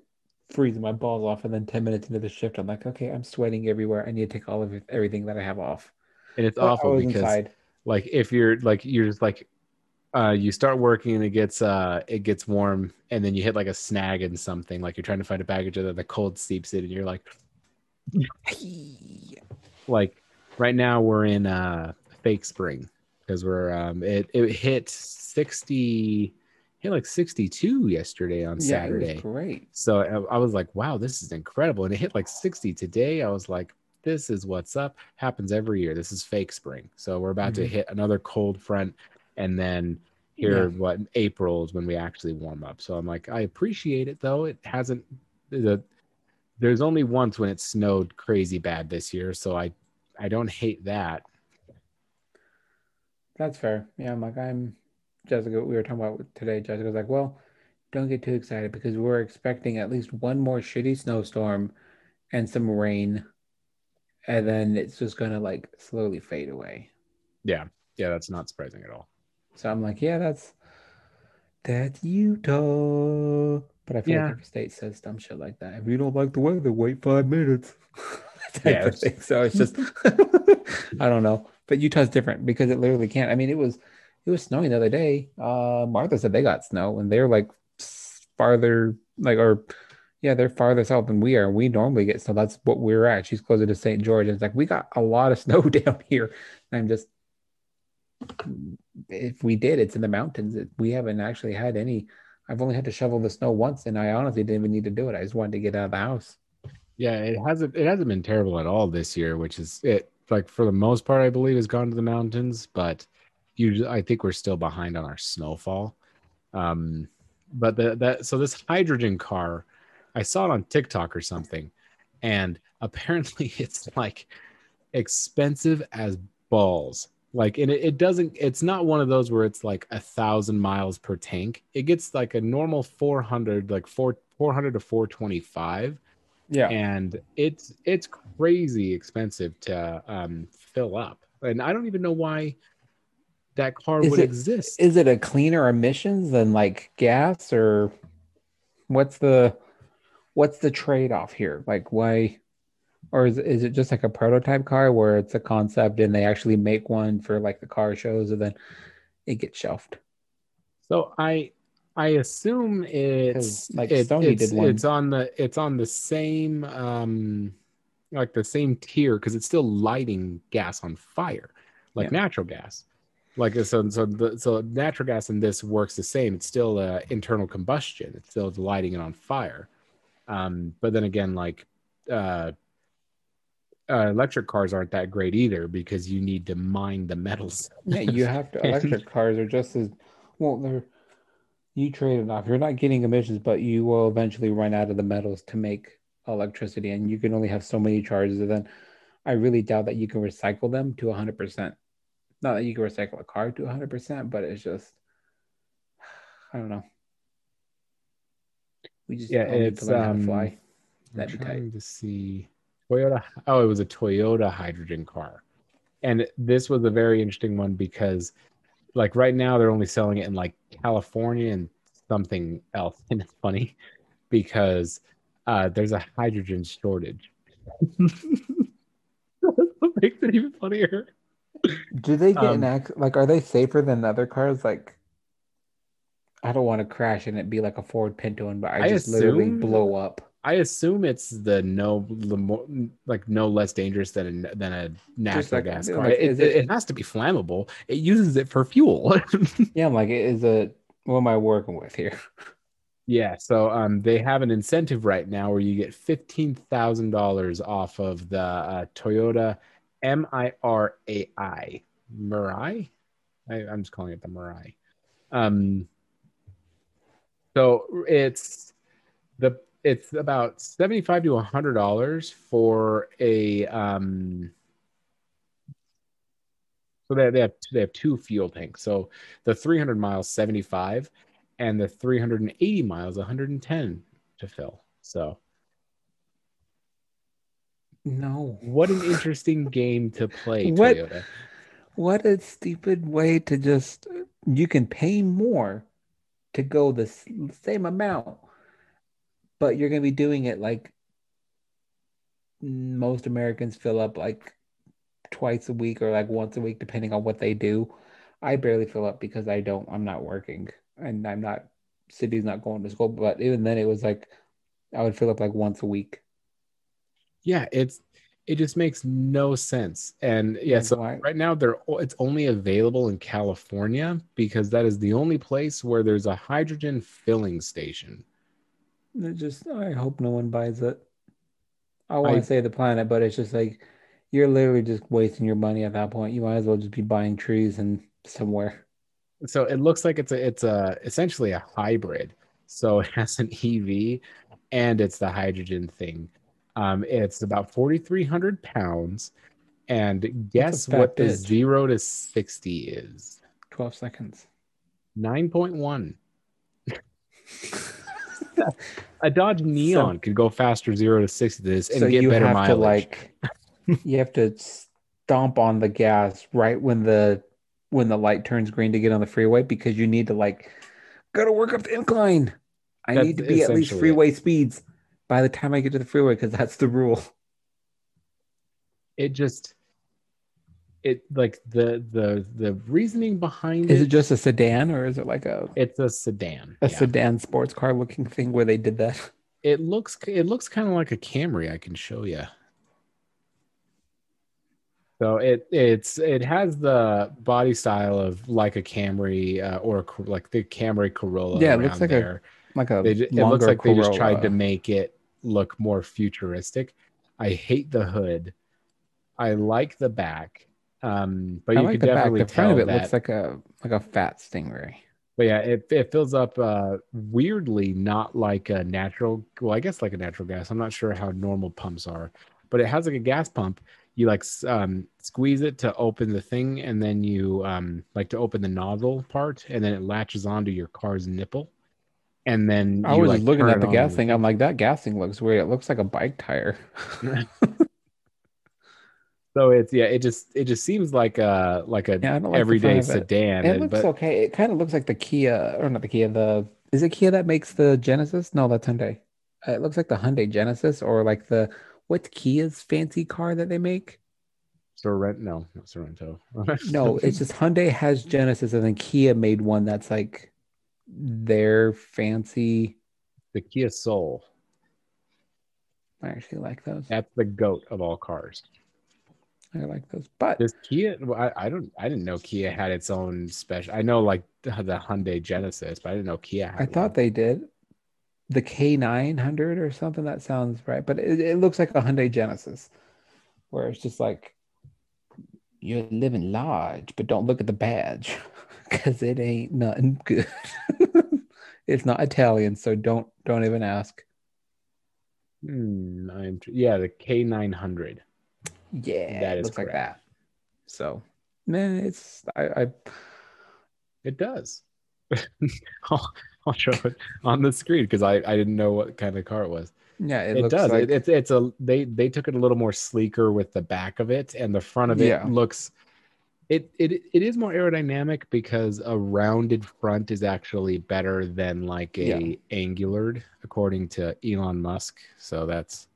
freezing my balls off. And then 10 minutes into the shift, I'm like, okay, I'm sweating everywhere. I need to take all of it, everything that I have off. And it's But awful because inside. like if you're like you're just like uh you start working and it gets uh it gets warm and then you hit like a snag in something like you're trying to find a package and then the cold seeps in and you're like *laughs* like right now we're in uh fake spring because we're um it it hit 60 hit like 62 yesterday on Yeah, saturday great. so I, I was like, wow, this is incredible. And it hit like 60 today. I was like, this is what's up. Happens every year. This is fake spring. So we're about to Mhm. hit another cold front. And then here, Yeah. what April is when we actually warm up. So I'm like, I appreciate it though. It hasn't, the, there's only once when it snowed crazy bad this year. So I, I don't hate that. That's fair. Yeah, I'm like, I'm Jessica. We were talking about today. Jessica's like, well, don't get too excited because we're expecting at least one more shitty snowstorm and some rain, and then it's just gonna like slowly fade away. Yeah. Yeah. That's not surprising at all. So I'm like, yeah, that's that's Utah. But I feel Yeah. like every state says dumb shit like that. If you don't like the weather, wait five minutes. *laughs* Yeah, thing. So it's just *laughs* I don't know. But Utah's different because it literally can't. I mean, it was it was snowing the other day. Uh Martha said they got snow and they're like farther like or yeah, they're farther south than we are. We normally get snow. That's what we're at. She's closer to St. George. And it's like we got a lot of snow *laughs* down here. And I'm just if we did, it's in the mountains. It, we haven't actually had any. I've only had to shovel the snow once, and I honestly didn't even need to do it. I just wanted to get out of the house. Yeah, it hasn't it hasn't been terrible at all this year, which is it like for the most part I believe has gone to the mountains, but you, I think we're still behind on our snowfall. Um but the that so this hydrogen car, I saw it on TikTok or something, and apparently *laughs* it's like expensive as balls. Like and it, it doesn't it's not one of those where it's like a thousand miles per tank. It gets like a normal 400, like four 400 to 425 Yeah, and it's it's crazy expensive to um fill up and i don't even know why that car Is would it- exist is it a cleaner emissions than like gas, or what's the what's the trade off here? Like why, or is is it just like a prototype car where it's a concept and they actually make one for like the car shows and then it gets shelved? so i i assume it's like, it- Sony it's, did one. it's on the it's on the same um like the same tier because it's still lighting gas on fire like Yeah. natural gas like so so the, so natural gas in this works the same it's still uh, internal combustion it's still lighting it on fire um but then again like uh uh, electric cars aren't that great either because you need to mine the metals. Yeah, you *laughs* have to. Electric cars are just as well. They're you trade it off. You're not getting emissions, but you will eventually run out of the metals to make electricity, and you can only have so many charges. And then I really doubt that you can recycle them to 100. percent Not that you can recycle a car to 100, percent but it's just I don't know. We just Yeah, it's to learn how to um, fly. I'm That'd trying to see Toyota. Oh, it was a Toyota hydrogen car, and this was a very interesting one because, like, right now they're only selling it in like California and something else, *laughs* and it's funny because uh, there's a hydrogen shortage. *laughs* that makes it even funnier? Do they get Um, an like? Are they safer than other cars? Like, I don't want to crash and it be like a Ford Pinto, and but I I just literally blow up. I assume it's the no, the more, like no less dangerous than a, than a natural like- gas car. It, is it, it- it has to be flammable. It uses it for fuel. *laughs* Yeah, I'm like, is it? What am I working with here? Yeah, so um, they have an incentive right now where you get fifteen thousand dollars off of the uh, Toyota M I R A I Mirai. I, I'm just calling it the Mirai. Um, so it's the it's about seventy five to hundred dollars for a um. So they, they have they have two fuel tanks. So the 300 miles 75 and the 380 miles 110 to fill so No. what an interesting game to play *laughs* What? toyota What a stupid way to just. You can pay more to go the same amount, but you're gonna be doing it like most Americans fill up like twice a week or like once a week, depending on what they do. I barely fill up because I don't. I'm not working and I'm not. City's not going to school, but even then, it was like I would fill up like once a week. yeah it's it just makes no sense and yeah so right now they're it's only available in california because that is the only place where there's a hydrogen filling station It just, I hope no one buys it. I want I- to save the planet, but it's just like you're literally just wasting your money at that point. You might as well just be buying trees and somewhere. so it looks like it's a it's a essentially a hybrid so it has an ev and it's the hydrogen thing um it's about 4300 pounds and guess what the bitch. zero to 60 is 12 seconds. 9.1 *laughs* a dodge neon could go faster zero to 60 than this and so get you better have mileage to like, you have to stomp on the gas right when the when the light turns green to get on the freeway because you need to like gotta work up the incline. I That's need to be at least essentially it. freeway speeds by the time I get to the freeway because that's the rule. it just it like the the the reasoning behind Is it it just a sedan or is it like a it's a sedan a yeah. sedan sports car looking thing where they did that? It looks it looks kind of like a Camry. I can show you. So it it's it has the body style of like a Camry uh, or a, like the Camry Corolla. Yeah, it looks like a. Like a They it looks like they just tried to make it look more futuristic. I hate the hood. I like the back, um, but I you like could the back. definitely The front of it that. looks like a like a fat stingray. But yeah, it, it fills up uh, weirdly not like a natural. Well, I guess like a natural gas. I'm not sure how normal pumps are, but it has like a gas pump. You like um, squeeze it to open the thing, and then you um, like to open the nozzle part, and then it latches onto your car's nipple, and then I you, was like, looking at the gas thing. I'm like, that gas thing looks weird. It looks like a bike tire. *laughs* *laughs* So it's yeah, it just it just seems like a like a Yeah, like everyday front it. sedan. it and- looks but okay. It kind of looks like the Kia, or not the Kia. The is it Kia that makes the Genesis? No, that's Hyundai. Uh, It looks like the Hyundai Genesis, or like the what's Kia's fancy car that they make? Sorento, no, not Sorento. *laughs* No, it's just Hyundai has Genesis, and then Kia made one that's like their fancy. the Kia Soul. I actually like those. That's the goat of all cars. I like those, but Does Kia? well, I, I don't. I didn't know Kia had its own special. I know like the, the Hyundai Genesis, but I didn't know Kia. Had I thought they did. The K900 or something. That sounds right, but it, it looks like a Hyundai Genesis. where it's just like you're living large, but don't look at the badge *laughs* because it ain't nothing good. *laughs* it's not Italian, so don't don't even ask. Hmm, I'm yeah, the K nine hundred. Yeah, That it is looks like that. So, man, it's I, I It does. *laughs* I'll, I'll show it on the screen because I, I didn't know what kind of car it was. yeah, it, It, looks does. like It, it's it's a they they took it a little more sleeker with the back of it and the front of it Yeah. looks. It, it it is more aerodynamic because a rounded front is actually better than like a Yeah. angulared, according to Elon Musk. So that's,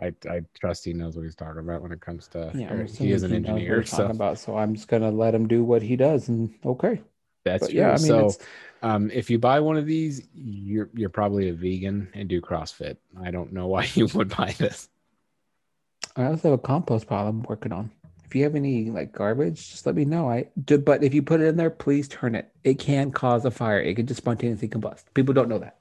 I I trust he knows what he's talking about when it comes to. yeah, or he is an what engineer, so about. So I'm just gonna let him do what he does, and okay. that's yeah, I mean, so um, if you buy one of these, you're you're probably a vegan and do CrossFit. I don't know *laughs* why you would buy this. I also have a compost pile I'm working on. If you have any like garbage, just let me know. I do, but if you put it in there, please turn it. It can cause a fire. It can just spontaneously combust. People don't know that.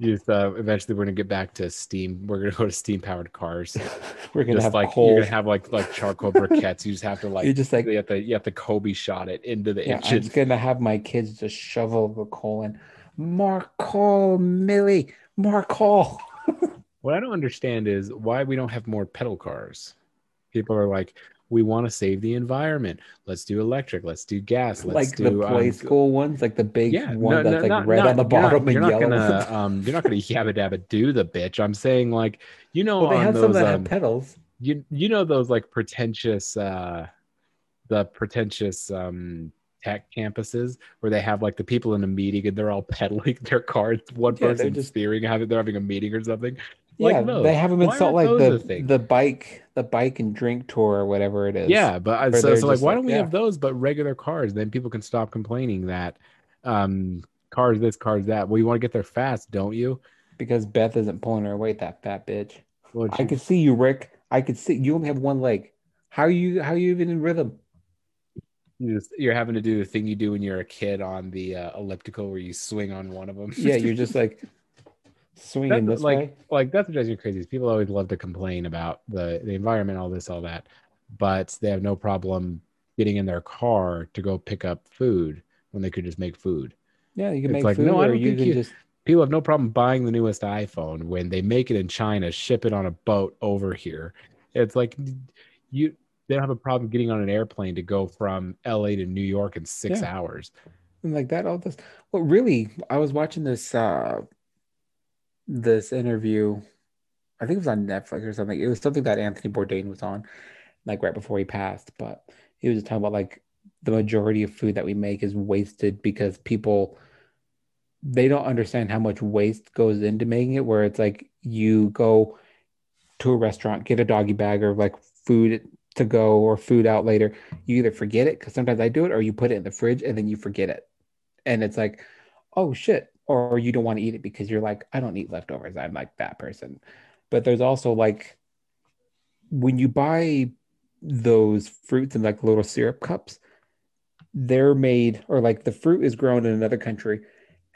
You Just uh, eventually, we're gonna get back to steam. We're gonna go to steam powered cars. *laughs* We're gonna just have like coal. you're gonna have like like charcoal briquettes. You just have to *laughs* like You're just like you have to you have to Kobe shot it into the yeah. I'm just gonna have my kids just shovel the coal in. More coal, Millie. More coal. *laughs* What I don't understand is why we don't have more pedal cars. People are like, we want to save the environment. Let's do electric. Let's do gas. Let's like do the play um, school ones, like the big yeah, one no, that's no, like not- red not- on the you're not- bottom you're and yellow. gonna *laughs* um you're not gonna yabba dabba do the bitch. I'm saying like you know well, they have those some that um, have pedals. you you know those like pretentious uh the pretentious um tech campuses where they have like the people in a meeting and they're all *laughs* pedaling their cars one Yeah, person just- steering having they're having a meeting or something yeah, they have them in Why salt like the the bike, the bike and drink tour or whatever it is. yeah but I- so, so like why like- don't we yeah. have those but regular cars then people can stop complaining that um cars this cars that well you want to get there fast don't you because Beth isn't pulling her weight. That fat bitch. well I could see you, Rick. I could see you only have one leg. How are you? How are you even in rhythm? you're having to do the thing you do when you're a kid on the uh, elliptical where you swing on one of them Yeah, you're just like swinging That's this like way. like that's what drives me crazy. Is people always love to complain about the the environment, all this, all that, but they have no problem getting in their car to go pick up food when they could just make food. Yeah, you can it's make like, food, no, I don't you think you- just People have no problem buying the newest iPhone when they make it in China, ship it on a boat over here. It's like you they don't have a problem getting on an airplane to go from LA to New York in six Yeah. hours. and like that. All this. Well, really, I was watching this uh this interview. I think it was on Netflix or something. It was something that Anthony Bourdain was on, like right before he passed. But he was talking about like the majority of food that we make is wasted because people they don't understand how much waste goes into making it. Where it's like you go to a restaurant, get a doggy bag or like food to go or food out later. You either forget it because sometimes I do it, or you put it in the fridge and then you forget it, and it's like, oh shit, or you don't want to eat it because you're like, I don't eat leftovers. I'm like that person. But there's also like when you buy those fruits in like little syrup cups, they're made or like the fruit is grown in another country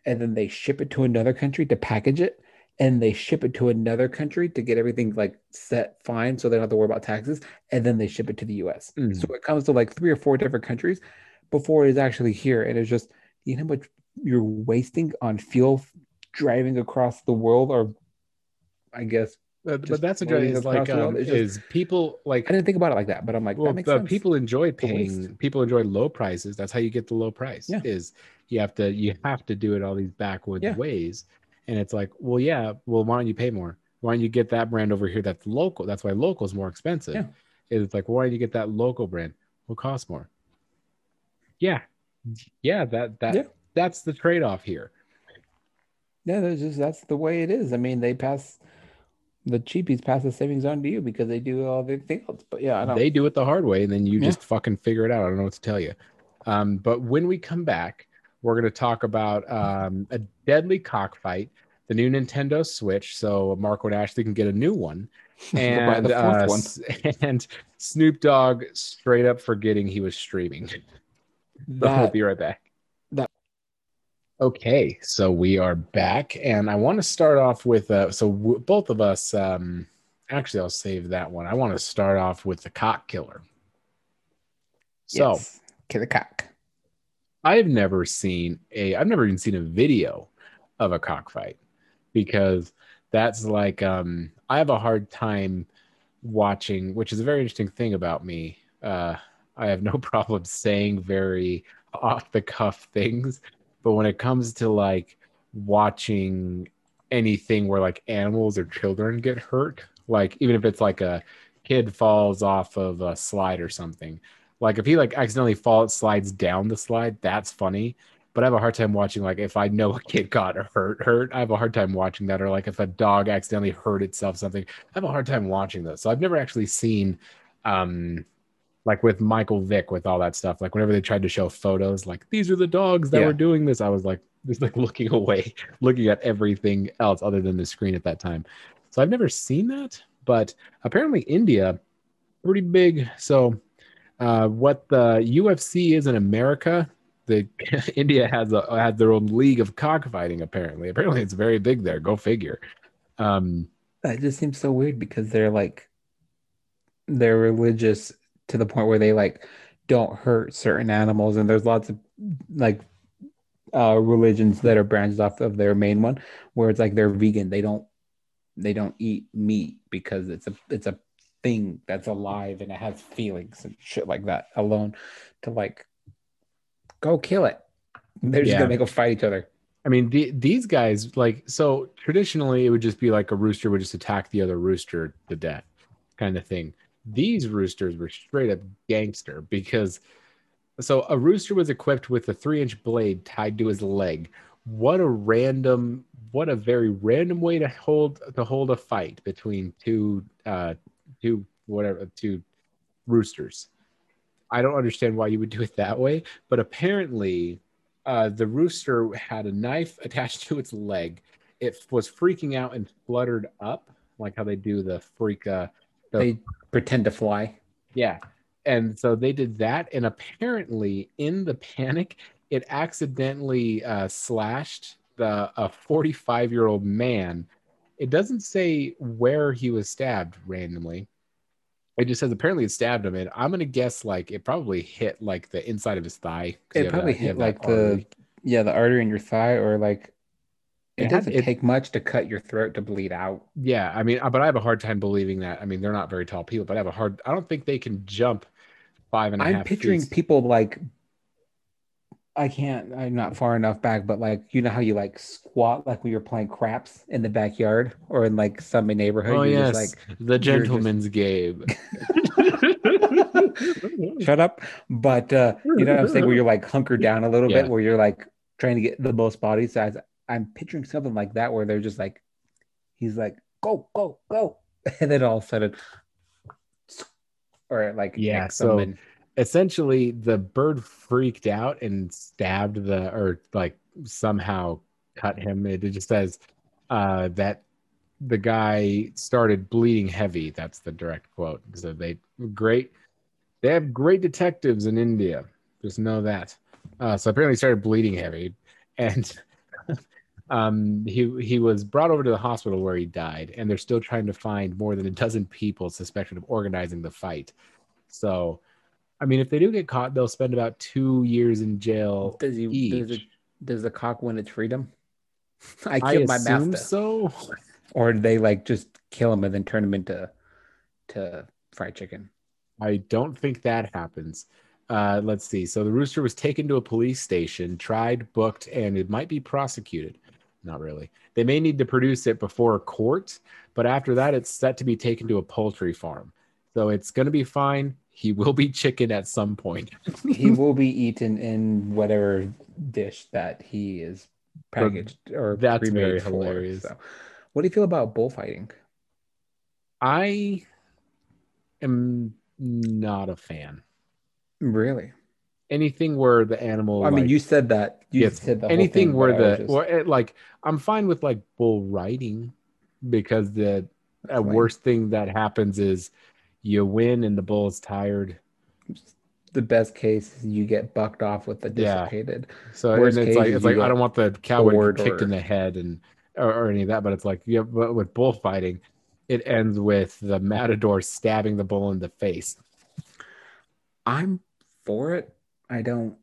and then they ship it to another country to package it and they ship it to another country to get everything like set fine so they don't have to worry about taxes and then they ship it to the US. Mm. So it comes to like three or four different countries before it is actually here and it's just you know how much you're wasting on fuel driving across the world or I guess But, but that's what is like um, just- is people like I didn't think about it like that, but I'm like, well, that makes but sense. people enjoy paying. People enjoy low prices. That's how you get the low price. Yeah. Is you have to you have to do it all these backwoods Yeah. ways, and it's like, well, yeah, well, why don't you pay more? Why don't you get that brand over here that's local? That's why local is more expensive. Yeah. It's like, why don't you get that local brand? Will cost more. Yeah, yeah, that that Yeah. That's the trade off here. Yeah, that's just that's the way it is. I mean, they pass the cheapies pass the savings on to you because they do all the things. But yeah, I don't. They do it the hard way, and then you Yeah. just fucking figure it out. I don't know what to tell you. Um, but when we come back, we're going to talk about um, a deadly cockfight, the new Nintendo Switch, so Marco and Ashley can get a new one, *laughs* and the uh, one. *laughs* and Snoop Dogg straight up forgetting he was streaming. So *laughs* we'll be right back. Okay, so we are back, and I want to start off with uh, so w- both of us um, actually, I'll save that one. I want to start off with the cock killer. So, Yes. Kill the cock. I've never seen a I've never even seen a video of a cockfight because that's like um I have a hard time watching, which is a very interesting thing about me. Uh I have no *laughs* problem saying very off the cuff things, but when it comes to like watching anything where like animals or children get hurt, like even if it's like a kid falls off of a slide or something, like if he like accidentally falls slides down the slide, that's funny. But I have a hard time watching like if I know a kid got hurt, hurt. I have a hard time watching that, or like if a dog accidentally hurt itself, something. I have a hard time watching those. So I've never actually seen, um, like with Michael Vick with all that stuff. Like whenever they tried to show photos, like these are the dogs that Yeah. were doing this, I was like just like looking *laughs* away, looking at everything else other than the screen at that time. So I've never seen that, but apparently India, pretty big. So uh, what the UFC is in America, the *laughs* India has a has their own league of cockfighting. Apparently, apparently it's very big there. Go figure. Um, That just seems so weird because they're like they're religious to the point where they like don't hurt certain animals and there's lots of like uh religions that are branched off of their main one where it's like they're vegan they don't they don't eat meat because it's a it's a thing that's alive and it has feelings and shit like that alone to like go kill it they're just Yeah. gonna go fight each other I mean, the, these guys like so traditionally it would just be like a rooster would just attack the other rooster to death, kind of thing. These roosters were straight up gangster because so a rooster was equipped with a three inch blade tied to his leg. What a random, what a very random way to hold to hold a fight between two uh two whatever two roosters. I don't understand why you would do it that way, but apparently uh, the rooster had a knife *laughs* attached to its leg. It was freaking out and fluttered up, like how they do the freak. Uh, they pretend to fly yeah, and so they did that, and apparently, in the panic, it accidentally uh, slashed the a 45 year old man. It doesn't say where he was stabbed randomly. It just says apparently it stabbed him, and I'm gonna guess like it probably hit like the inside of his thigh. it probably hit like the yeah the artery in your thigh or like it, It doesn't it- take much to cut your throat to bleed out Yeah, I mean, uh, but I have a hard time believing that. I mean, they're not very tall people, but I have a hard. I don't think they can jump five and a half. i'm picturing feet. people like i can't i'm not far enough back but like you know how you like squat like when you're playing craps in the backyard or in like some neighborhood Oh yes, just the you're just- gentleman's game. *laughs* *laughs* shut up but uh you know what i'm saying where you're like hunkered down a little Yeah. bit where you're like trying to get the most body size i'm picturing something like that where they're just like he's like go go go *laughs* and then all of a sudden *tsk* or like Yeah, so- and- Essentially, the bird freaked out and stabbed the, or like somehow cut him. It just says uh, that the guy started bleeding heavy. That's the direct quote. So they great. They have great detectives in India. Just know that. Uh, so apparently, he started bleeding heavy, and *laughs* um, he he was brought over to the hospital where he died, and they're still trying to find more than a dozen people suspected of organizing the fight. So, I mean, if they do get caught, they'll spend about two years in jail does he does, each. it, does the cock win its freedom *laughs* i I, killed my assume master so. *laughs* or they like just kill him and then turn him into to fried chicken I don't think that happens. Uh, let's see. So the rooster was taken to a police station, tried, booked, and it might be prosecuted. Not really. They may need to produce it before a court, but after that, it's set to be taken to a poultry farm. So it's going to be fine. He will be chicken at some point. *laughs* he will be eaten in whatever dish that he is packaged or That's very for, hilarious. so. What do you feel about bullfighting? I am not a fan. Really? Anything where the animal. I mean, you said that. You Yes, said the anything thing, where but I was the just- or it, like I'm fine with like bull riding because the uh, worst thing that happens is you win and the bull is tired. the best case is you get bucked off with the Yeah. dissipated. So Worst and it's like it's like I don't want the coward to bored get kicked or- in the head and or, or any of that, but it's like yeah, but with bullfighting, it ends with the matador stabbing the bull in the face. I'm for it. I don't.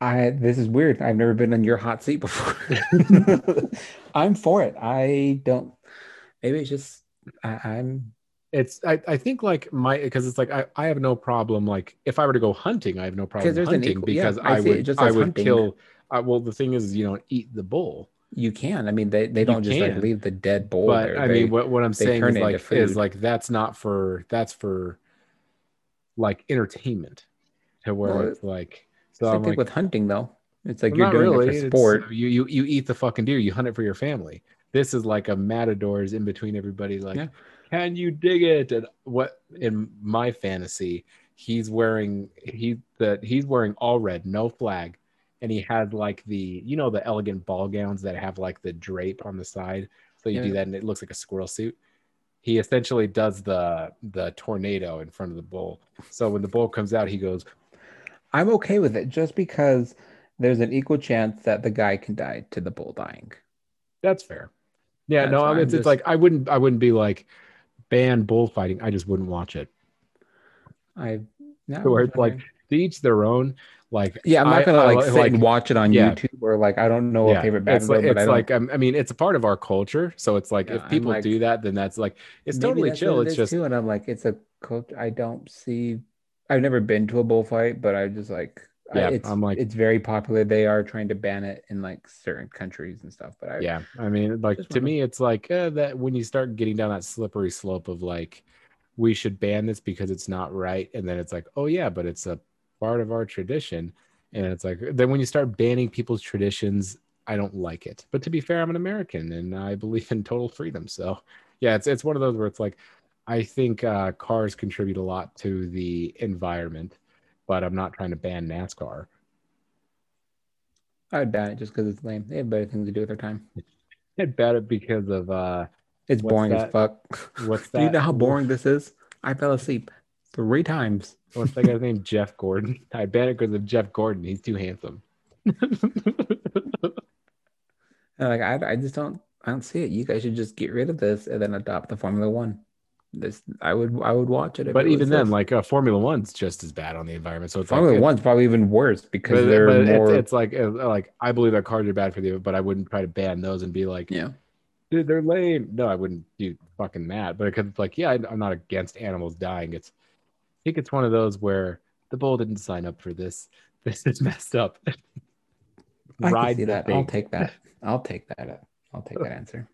I this is weird. I've never been in your hot seat before. *laughs* I'm for it. I don't. Maybe it's just I, I'm. It's I, I think like my because it's like I, I have no problem like if I were to go hunting I have no problem there's an hunting equal- yeah, because I I, would just I would hunting. kill uh, well the thing is you don't eat the bull You can. I mean, they, they don't just like leave the dead bull but there. I They- mean what, what I'm saying is like is like that's not for that's for like entertainment to where Well, it's like so same I'm thing like with hunting though. It's like you're doing really. it for It's- sport. You you you eat the fucking deer. You hunt it for your family. This is like a matadors in between everybody. Like, Yeah. can you dig it? And what in my fantasy, he's wearing he that he's wearing all red, no flag, and he had like the you know the elegant ball gowns that have like the drape on the side. So you do that and it looks like a squirrel suit. He essentially does the the tornado in front of the bull. So when the bull comes out, he goes, I'm okay with it just because there's an equal chance that the guy can die to the bull dying. That's fair. Yeah, That's no, fine, it's, just- it's like I wouldn't I wouldn't be like ban bullfighting. I just wouldn't watch it. I no, Where it's like to each their own. Like yeah, I'm not gonna I like li- sit and watch it on yeah. YouTube or like I don't know a favorite it's battle, like, but it's I like um, I mean it's a part of our culture. So it's like Yeah, if people like- do that, then that's like it's totally chill. it It's just too, and I'm like, it's a culture. I don't see. I've never been to a bullfight, but I just like. I- Yeah, it's I'm like- it's very popular. They are trying to ban it in like certain countries and stuff. But I yeah. I mean like to me it's like uh, that when you start getting down that slippery slope of like we should ban this because it's not right, and then it's like oh yeah, but it's a part of our tradition, and it's like then when you start banning people's traditions I don't like it. But to be fair, I'm an American and I believe in total freedom. So yeah, it's it's one of those where it's like I think uh, cars contribute a lot to the environment, but I'm not trying to ban NASCAR. I would ban it just because it's lame. They have better things to do with their time. *laughs* I'd bet it because of uh, It's boring as fuck. what's *laughs* Do you know how boring this is? I fell asleep three times. What's that guy's name? *laughs* Jeff Gordon. I ban it because of Jeff Gordon. He's too handsome. And like I, I just don't, I don't see it. You guys should just get rid of this and then adopt the Formula One. This, I would, I would watch it. but it even then, this. like uh, Formula One's just as bad on the environment. So it's Formula like, One's probably even worse because but, they're but it's, more. it's like uh, like I believe that cars are bad for the, but I wouldn't try to ban those and be like, yeah, dude, they're lame. No, I wouldn't do fucking that. But because it's like, yeah, I, I'm not against animals dying. It's, I think it's one of those where the bull didn't sign up for this. *laughs* This is messed up. I can see that. I'll take that. I'll take that. I'll take that answer.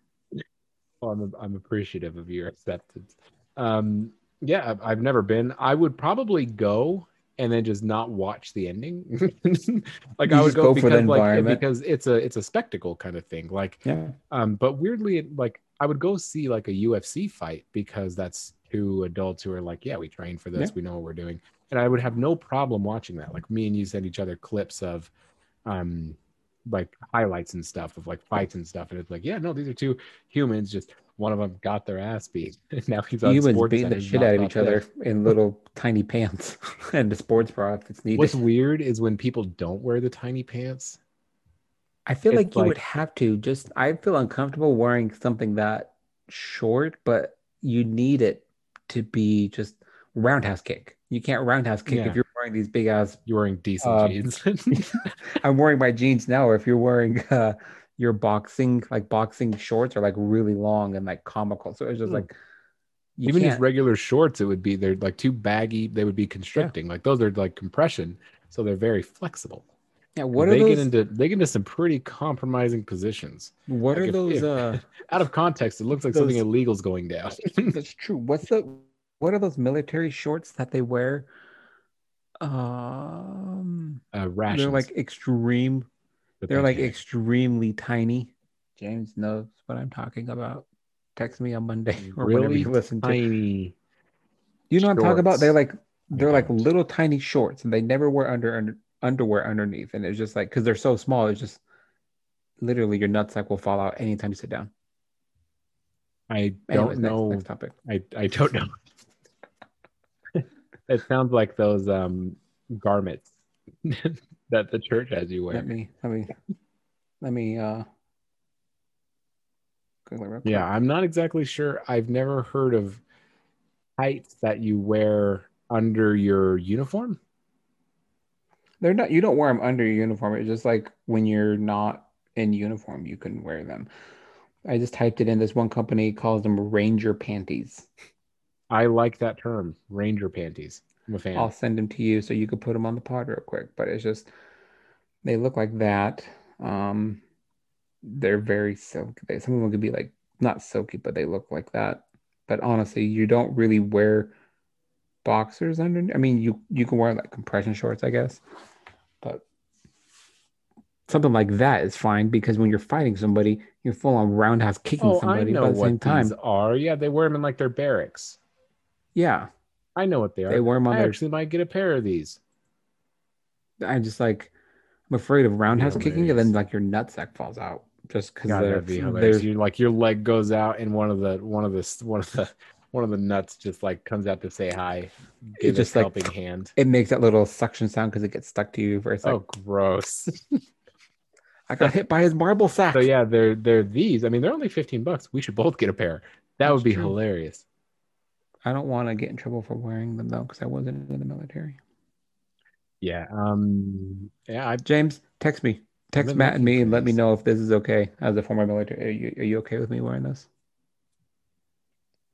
Well, I'm, I'm appreciative of your acceptance. Um, yeah, I've, I've never been. I would probably go and then just not watch the ending. *laughs* like You I would go, go for the because like environment. because it's a it's a spectacle kind of thing. Like Yeah, um, but weirdly, like I would go see like a UFC fight because that's two adults who are like, yeah, we train for this, Yeah. we know what we're doing, and I would have no problem watching that. Like me and you send each other clips of, um, like highlights and stuff of like fights and stuff, and it's like, yeah, no, these are two humans. Just one of them got their ass beat, *laughs* now he's on humans beating the shit out of each other in little *laughs* tiny pants *laughs* and the sports bra if it's needed. What's weird is when people don't wear the tiny pants. I feel like you like- would have to just I feel uncomfortable wearing something that short, but you need it to be just roundhouse kick. You can't roundhouse kick Yeah. if you're wearing these big ass You're wearing decent Uh, jeans. *laughs* I'm wearing my jeans now, or if you're wearing uh your boxing like boxing shorts are like really long and like comical. So it's just Hmm. like even can't just regular shorts it would be they're like too baggy they would be constricting like those are like compression so they're very flexible yeah, what are they those get into they get into some pretty compromising positions what like are if- those if- uh *laughs* out of context it looks like something Those- illegal's going down *laughs* That's true. What's the what are those military shorts that they wear? Um, uh rations they're like extreme. but They're like extremely tiny. James knows what I'm talking about. Text me on Monday *laughs* or whenever really you listen to. tiny You know what I'm talking about? They're like they're like little tiny shorts, and they never wear under, under underwear underneath, and it's just like because they're so small, it's just literally your nutsack will fall out anytime you sit down. i don't know Next, next topic. i i don't *laughs* know it sounds like those um garments *laughs* that the church has you wear Let me let me let me uh quickly. Real quick. Yeah, I'm not exactly sure. I've never heard of tights that you wear under your uniform. They're not. You don't wear them under your uniform. It's just like when you're not in uniform, you can wear them. I just typed it in. This one company calls them Ranger panties. I like that term, Ranger panties. I'm a fan. I'll send them to you so you could put them on the pod real quick. But it's just they look like that. Um, they're very silky. They, some of them could be like not silky, but they look like that. But honestly, you don't really wear boxers under. I mean, you you can wear like compression shorts, I guess, but something like that is fine because when you're fighting somebody, you're full on roundhouse kicking oh, I somebody. know at the what same time, these are. Yeah, they wear them in like their barracks. Yeah, I know what they are. they wear them on I their. actually might get a pair of these. I just like I'm afraid of roundhouse kicking, and then like your nutsack falls out just because that'd be You like your leg goes out, and one of the one of the one of the one of the nuts just like comes out to say hi, give just just like- helping hand. it makes that little suction sound because it gets stuck to you for a second. oh, gross. *laughs* I got hit by his marble sack. so yeah, they're they're these. I mean, they're only fifteen bucks. We should both get a pair. That That's would be true. hilarious. I don't want to get in trouble for wearing them though, because I wasn't in the military. Yeah. Um. Yeah. I, James, text me. Text Matt and me and let me know if this is okay as a former military. Are you, are you okay with me wearing this?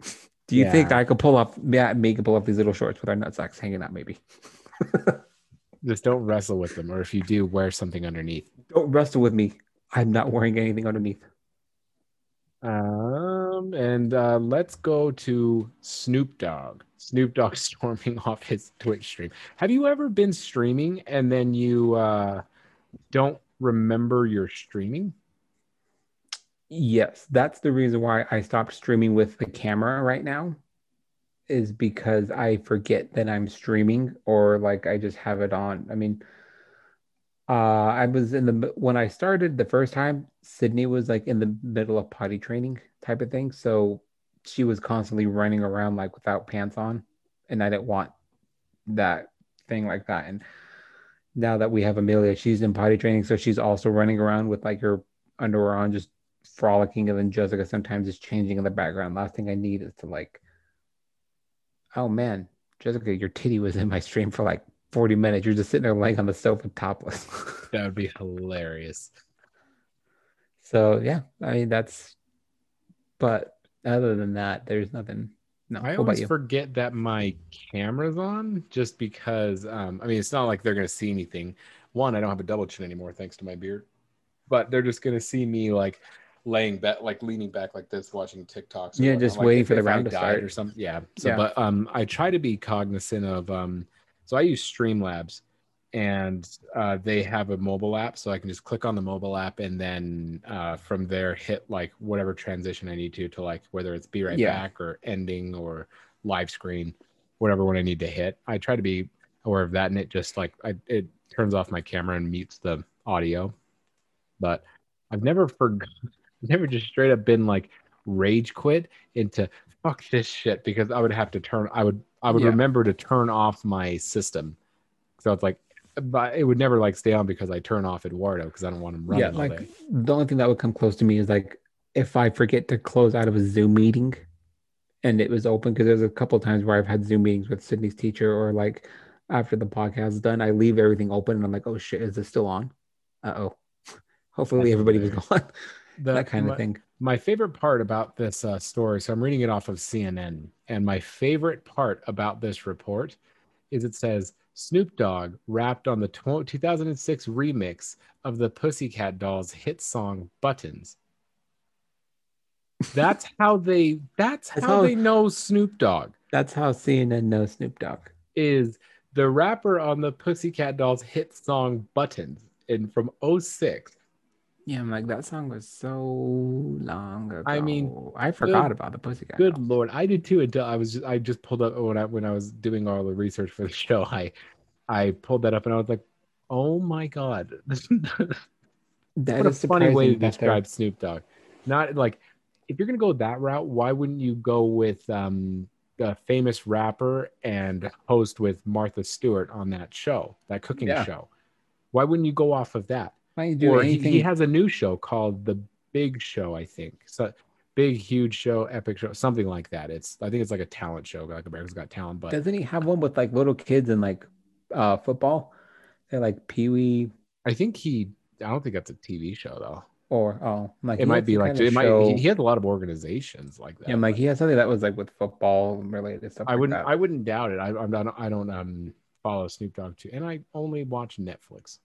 *laughs* Do you think I could pull up Matt and me could pull up these little shorts with our nutsacks hanging out? Maybe. *laughs* just don't wrestle with them, or if you do, wear something underneath. Don't wrestle with me. I'm not wearing anything underneath. Um, and uh, let's go to Snoop Dogg. Snoop Dogg *laughs* storming off his Twitch stream. Have you ever been streaming and then you uh, don't remember your streaming? Yes, that's the reason why I stopped streaming with the camera right now, is because I forget that I'm streaming or like I just have it on. I mean, uh, I was in the when I started the first time, Sydney was like in the middle of potty training type of thing, so she was constantly running around like without pants on, and I didn't want that thing like that. And now that we have Amelia, she's in potty training, so she's also running around with like her underwear on, just frolicking, and then Jessica sometimes is changing in the background. Last thing I need is to like, oh man, Jessica, your titty was in my stream for like 40 minutes. You're just sitting there laying on the sofa topless. *laughs* That would be hilarious. so yeah, I mean that's but other than that, there's nothing. No, I always forget that my camera's on just because um, I mean it's not like they're gonna see anything. One, I don't have a double chin anymore thanks to my beard. But they're just gonna see me like laying back like leaning back like this watching TikToks. Yeah, whatnot. just Like, waiting for the I round to start. or something. Yeah. So Yeah. but um I try to be cognizant of um so I use Streamlabs and uh, they have a mobile app so i can just click on the mobile app and then uh, from there hit like whatever transition i need to to like whether it's be right Yeah. back or ending or live screen whatever one i need to hit i try to be aware of that and it just like I, it turns off my camera and mutes the audio but i've never forgot *laughs* never just straight up been like rage quit into fuck this shit because i would have to turn i would i would Yeah. remember to turn off my system so it's like but it would never like stay on because I turn off Eduardo because I don't want him running Yeah, like day. the only thing that would come close to me is like if I forget to close out of a Zoom meeting and it was open because there's a couple times where I've had Zoom meetings with Sydney's teacher or like after the podcast is done, I leave everything open and I'm like, oh shit, is this still on? Uh oh. *laughs* Hopefully everybody was gone. The- *laughs* that kind my, of thing. My favorite part about this uh, story, so I'm reading it off of CNN, and my favorite part about this report is it says Snoop Dogg rapped on the tw- 2006 remix of the Pussycat Dolls hit song Buttons. That's *laughs* how they. That's That's how how- they know Snoop Dogg That's how CNN knows Snoop Dogg. is the rapper on the Pussycat Dolls hit song Buttons and from 06. Yeah, I'm like that song was so long ago. I mean, I forgot about the Pussycat. Good Dolls. lord, I did too. Until I was just, I just pulled up when I when I was doing all the research for the *laughs* show. I I pulled that up and I was like, oh my god, *laughs* That what a funny way to they're- describe Snoop Dogg. Not like if you're gonna go that route, why wouldn't you go with um the famous rapper and host with Martha Stewart on that show, that cooking Yeah. show? Why wouldn't you go off of that? Why don't you do or he, anything? he has a new show called The Big Show, I think. So big, huge show, epic show, something like that. It's I think it's like a talent show, like America's Got Talent. But Doesn't he have one with like little kids and like uh football? They're like Pee Wee I think he. I don't think that's a TV show though. or oh like It might be like it might. He, he had a lot of organizations like that. yeah, like he had something that was like with football related stuff. I like wouldn't. that. I wouldn't doubt it. I, I'm not. I don't um follow Snoop Dogg too, and I only watch Netflix.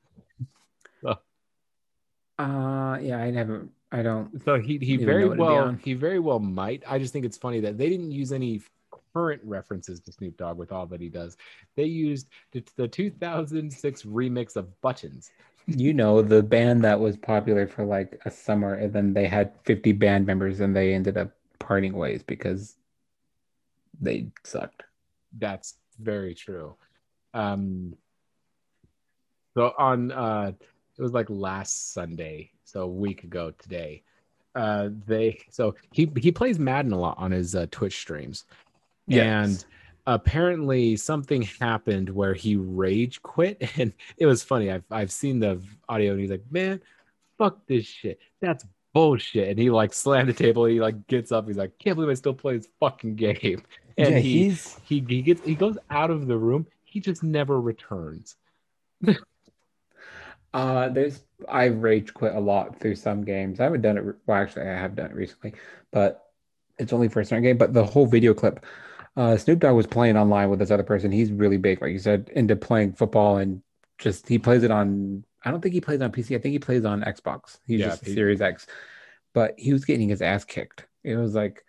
Uh yeah, I never I don't So he he very know it'd be well he very well might. I just think it's funny that they didn't use any current references to Snoop Dogg with all that he does. They used the, the 2006 remix of Buttons. you know the band that was popular for like a summer and then they had 50 band members and they ended up parting ways because they sucked. That's very true. Um, so on uh, it was like last Sunday, so a week ago today. Uh, they so he he plays Madden a lot on his uh, Twitch streams, and apparently something happened where he rage quit, *laughs* and it was funny. I've I've seen the audio, and he's like, "Man, fuck this shit. That's bullshit." And he like slammed the table. And he like gets up. He's like, "Can't believe I still play this fucking game." *laughs* And yeah, he he's he he gets he goes out of the room. He just never returns. *laughs* uh there's I rage quit a lot through some games. I haven't done it re- well actually I have done it recently, but it's only for a certain game. But the whole video clip, uh Snoop Dogg was playing online with this other person. He's really big, like you said, into playing football and just he plays it on I don't think he plays on PC. I think he plays on Xbox. He's Yeah, just a he- Series X. But he was getting his ass kicked. It was like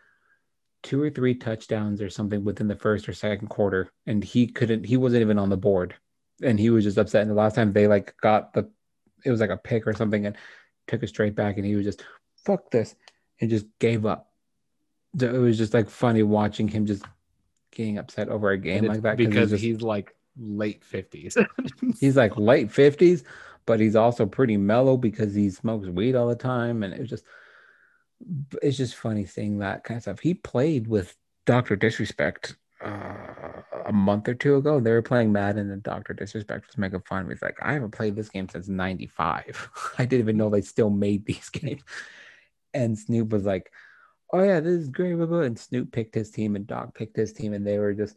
two or three touchdowns or something within the first or second quarter. And he couldn't, he wasn't even on the board. And he was just upset. And the last time they like got the, it was like a pick or something and took it straight back. And he was just, fuck this. And just gave up. So it was just like funny watching him just getting upset over a game like that. because he's, just- he's like late fifties. *laughs* he's like late 50s, but he's also pretty mellow because he smokes weed all the time. And it was just, it's just funny seeing that kind of stuff. He played with Dr. Disrespect uh, a month or two ago. They were playing Madden and Dr. Disrespect was making fun. He's like, I haven't played this game since 95. *laughs* I didn't even know they still made these *laughs* games. And Snoop was like, Oh, yeah, this is great. blah, blah." And Snoop picked his team and Doc picked his team. And they were just,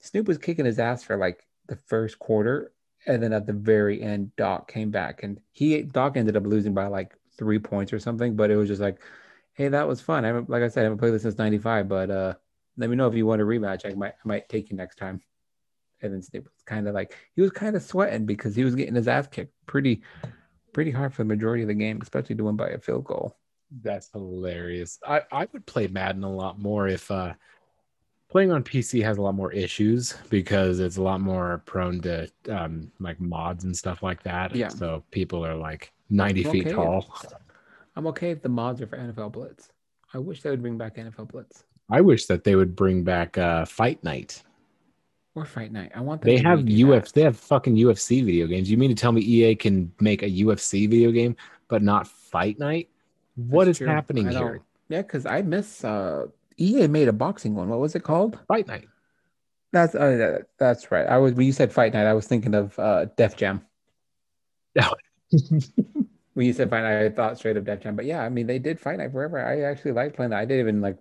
Snoop was kicking his ass for like the first quarter. And then at the very end, Doc came back and he, Doc ended up losing by like three points or something. But it was just like, hey, that was fun. I haven't, like I said, I haven't played this since '95, but uh, let me know if you want a rematch. I might, I might take you next time. And then Snoop was kind of like he was kind of sweating because he was getting his ass kicked pretty, pretty hard for the majority of the game, especially to win by a field goal. That's hilarious. I, I would play Madden a lot more if uh playing on PC has a lot more issues because it's a lot more prone to um like mods and stuff like that. Yeah. So people are like 90 feet Okay. tall. I'm okay if the mods are for NFL Blitz. I wish they would bring back NFL Blitz I wish that they would bring back uh Fight Night. or Fight Night. I want them They have UFC they have fucking UFC video games. You mean to tell me EA can make a UFC video game but not Fight Night? What That's is true. happening here? Yeah, because I miss uh EA made a boxing one. What was it called? Fight Night. That's uh, that's right. I was when you said Fight Night, I was thinking of uh Def Jam. *laughs* When you said Fight Night, I thought straight of Def Jam. But yeah, I mean they did Fight Night forever. I actually liked playing that. I didn't even like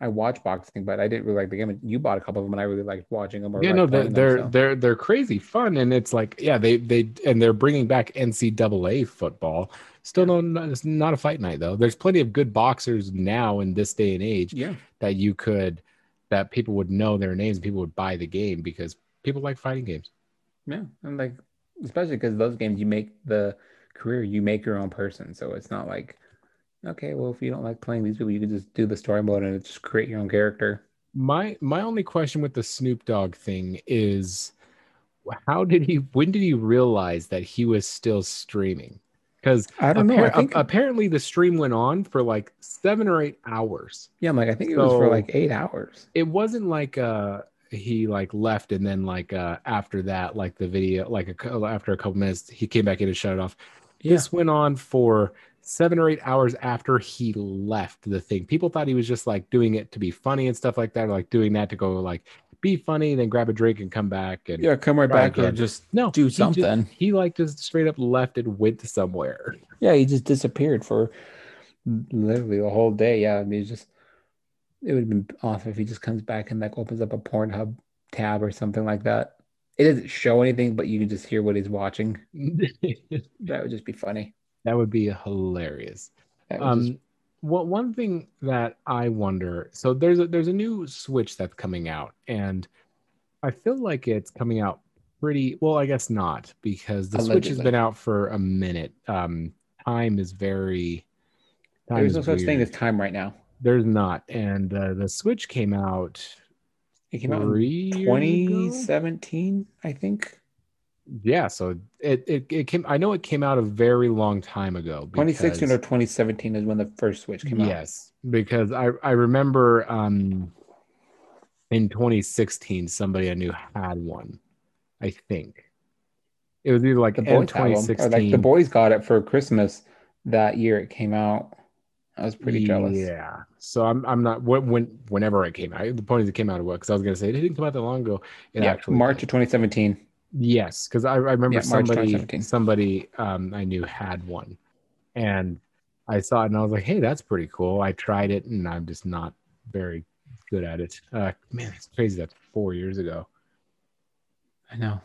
I watched boxing, but I didn't really like the game. And you bought a couple of them and I really liked watching them or yeah, no, they're them, they're so. they're they're crazy fun, and it's like yeah, they they and they're bringing back NCAA football. Still no, not, it's not a fight night though. There's plenty of good boxers now in this day and age yeah. that you could that people would know their names, and people would buy the game because people like fighting games. Yeah. And like especially because those games you make the career, you make your own person. So it's not like okay, well if you don't like playing these people, you can just do the story mode and just create your own character. My my only question with the Snoop Dogg thing is how did he when did he realize that he was still streaming? Because I don't know. I think apparently the stream went on for like seven or eight hours. yeah, I'm like I think it was for like eight hours. It wasn't like uh he like left and then like uh after that like the video like a, after a couple minutes he came back in and shut it off. Yeah. This went on for seven or eight hours after he left the thing. People thought he was just like doing it to be funny and stuff like that, or like doing that to go like be funny, then grab a drink and come back. And Yeah, come right back again. just no, do he just- something. He, like just straight up left and went somewhere. Yeah, he just disappeared for literally the whole day. Yeah, I mean, just it would have been awesome if he just comes back and like opens up a Pornhub tab or something like that. It doesn't show anything, but you can just hear what he's watching. *laughs* that would just be funny. That would be hilarious. Um, just- well, one thing that I wonder, so there's a there's a new Switch that's coming out, and I feel like it's coming out pretty well. I guess not because the Switch has been out for a minute. Um, time is very. Time there's is no such thing as time right now. There's not, and uh, the Switch came out It came out in three years ago? 2017, I think. Yeah, so it, it it came. I know it came out a very long time ago. 2016 or 2017 is when the first Switch came out. Yes, because I I remember um in 2016 somebody I knew had one. I think it was either like The boys have 'em, or 2016. like the boys got it for Christmas that year it came out. I was pretty jealous. Yeah, so I'm I'm not when when whenever it came out. The point is it came out of what? Because I was gonna say it didn't come out that long ago. It yeah, actually March did. of 2017. Yes, because I, I remember Yeah, somebody somebody um, I knew had one, and I saw it and I was like, "Hey, that's pretty cool." I tried it and I'm just not very good at it. Uh, man, it's crazy. That's four years ago. I know.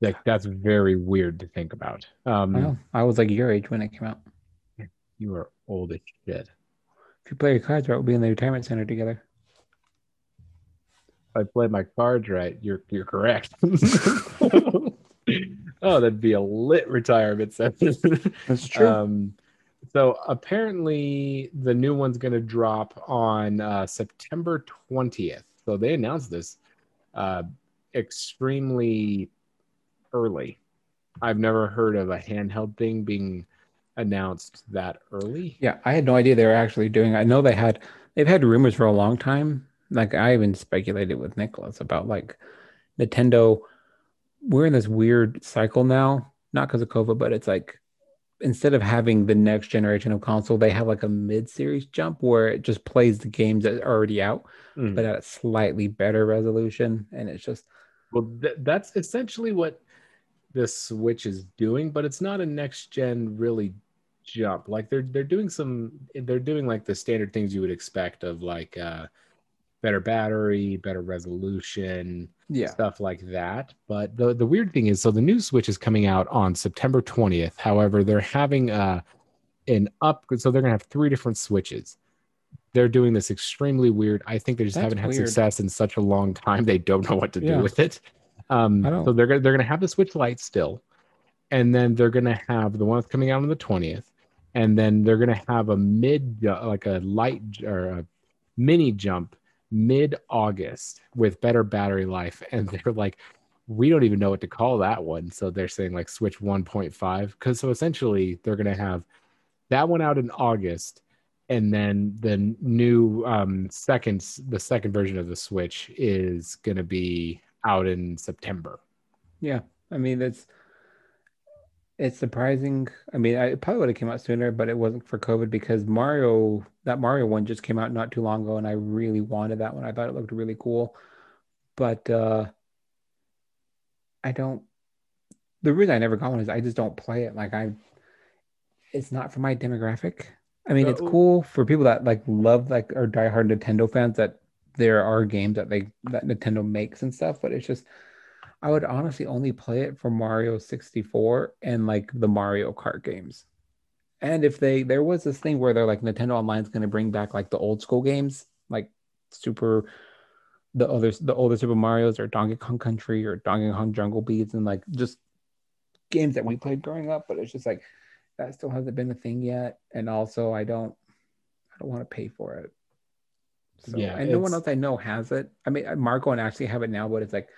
Like that's very weird to think about. Um, I know. I was like your age when it came out. You are old as shit. If you play your cards right, we'll be in the retirement center together. If I play my cards right, you're you're correct. *laughs* *laughs* oh, that'd be a lit retirement session. That's true. Um, so apparently, the new one's going to drop on uh, September 20th. So they announced this uh, extremely early. I've never heard of a handheld thing being announced that early. Yeah, I had no idea they were actually doing. I know they had they've had rumors for a long time. Like I even speculated with Nicholas about like Nintendo. We're in this weird cycle now, not because of COVID, but it's like instead of having the next generation of console, they have like a mid-series jump where it just plays the games that are already out, Mm. but at a slightly better resolution. And it's just Well, th- that's essentially what the Switch is doing, but it's not a next gen really jump. Like they're they're doing some they're doing like the standard things you would expect of like uh better battery, better resolution, yeah. stuff like that. But the the weird thing is so the new Switch is coming out on September 20th. However, they're having uh an up so they're going to have three different switches. They're doing this extremely weird. I think they just That's haven't had weird. success in such a long time. They don't know what to Yeah. do with it. Um, so they're gonna, they're going to have the Switch Lite still, and then they're going to have the one that's coming out on the twentieth, and then they're going to have a mid like a light or a mini jump mid August with better battery life, *laughs* and they're like, we don't even know what to call that one. So they're saying like Switch 1.5 because so essentially they're going to have that one out in August, and then the new um, second the second version of the Switch is going to be out in September. Yeah, I mean it's it's surprising. I mean, I it probably would have came out sooner, but it wasn't for COVID because Mario that Mario one just came out not too long ago, and I really wanted that one. I thought it looked really cool, but uh I don't. The reason I never got one is I just don't play it. Like I, it's not for my demographic. I mean, it's cool for people that like love like are diehard Nintendo fans that there are games that they that Nintendo makes and stuff, but it's just I would honestly only play it for Mario 64 and like the Mario Kart games. And if they there was this thing where they're like Nintendo Online is going to bring back like the old school games, like Super the other the older Super Mario's or Donkey Kong Country or Donkey Kong Jungle Beats and like just games that we played growing up, but it's just like that still hasn't been a thing yet. And also I don't I don't want to pay for it. So Yeah, and no one else I know has it. I mean Marco and actually have it now, but it's like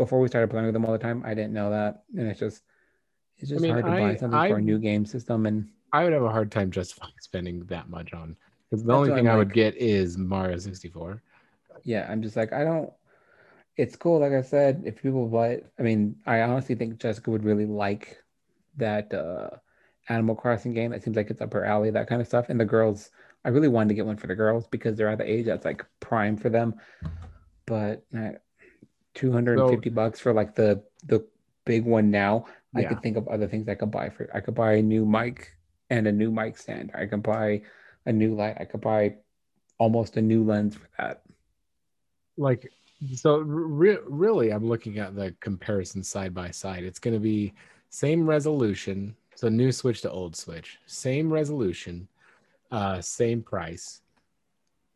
before we started playing with them all the time, I didn't know that. And it's just it's just mean, hard to I- buy something for a new game system and I would have a hard time justifying *laughs* spending that much on because the only thing I would get is Mario 64. yeah, I'm just like I don't. It's cool, like I said. If people buy it, I mean, I honestly think Jessica would really like that uh Animal Crossing game. It seems like it's up her alley, that kind of stuff. And the girls, I really wanted to get one for the girls because they're at the age that's like prime for them. But uh, 250 bucks for like the the big one now. I Yeah. could think of other things I could buy for. I could buy a new mic and a new mic stand. I could buy a new light. I could buy almost a new lens for that. Like, so re- really, I'm looking at the comparison side by side. It's going to be same resolution. So new switch to old switch, same resolution, uh, same price,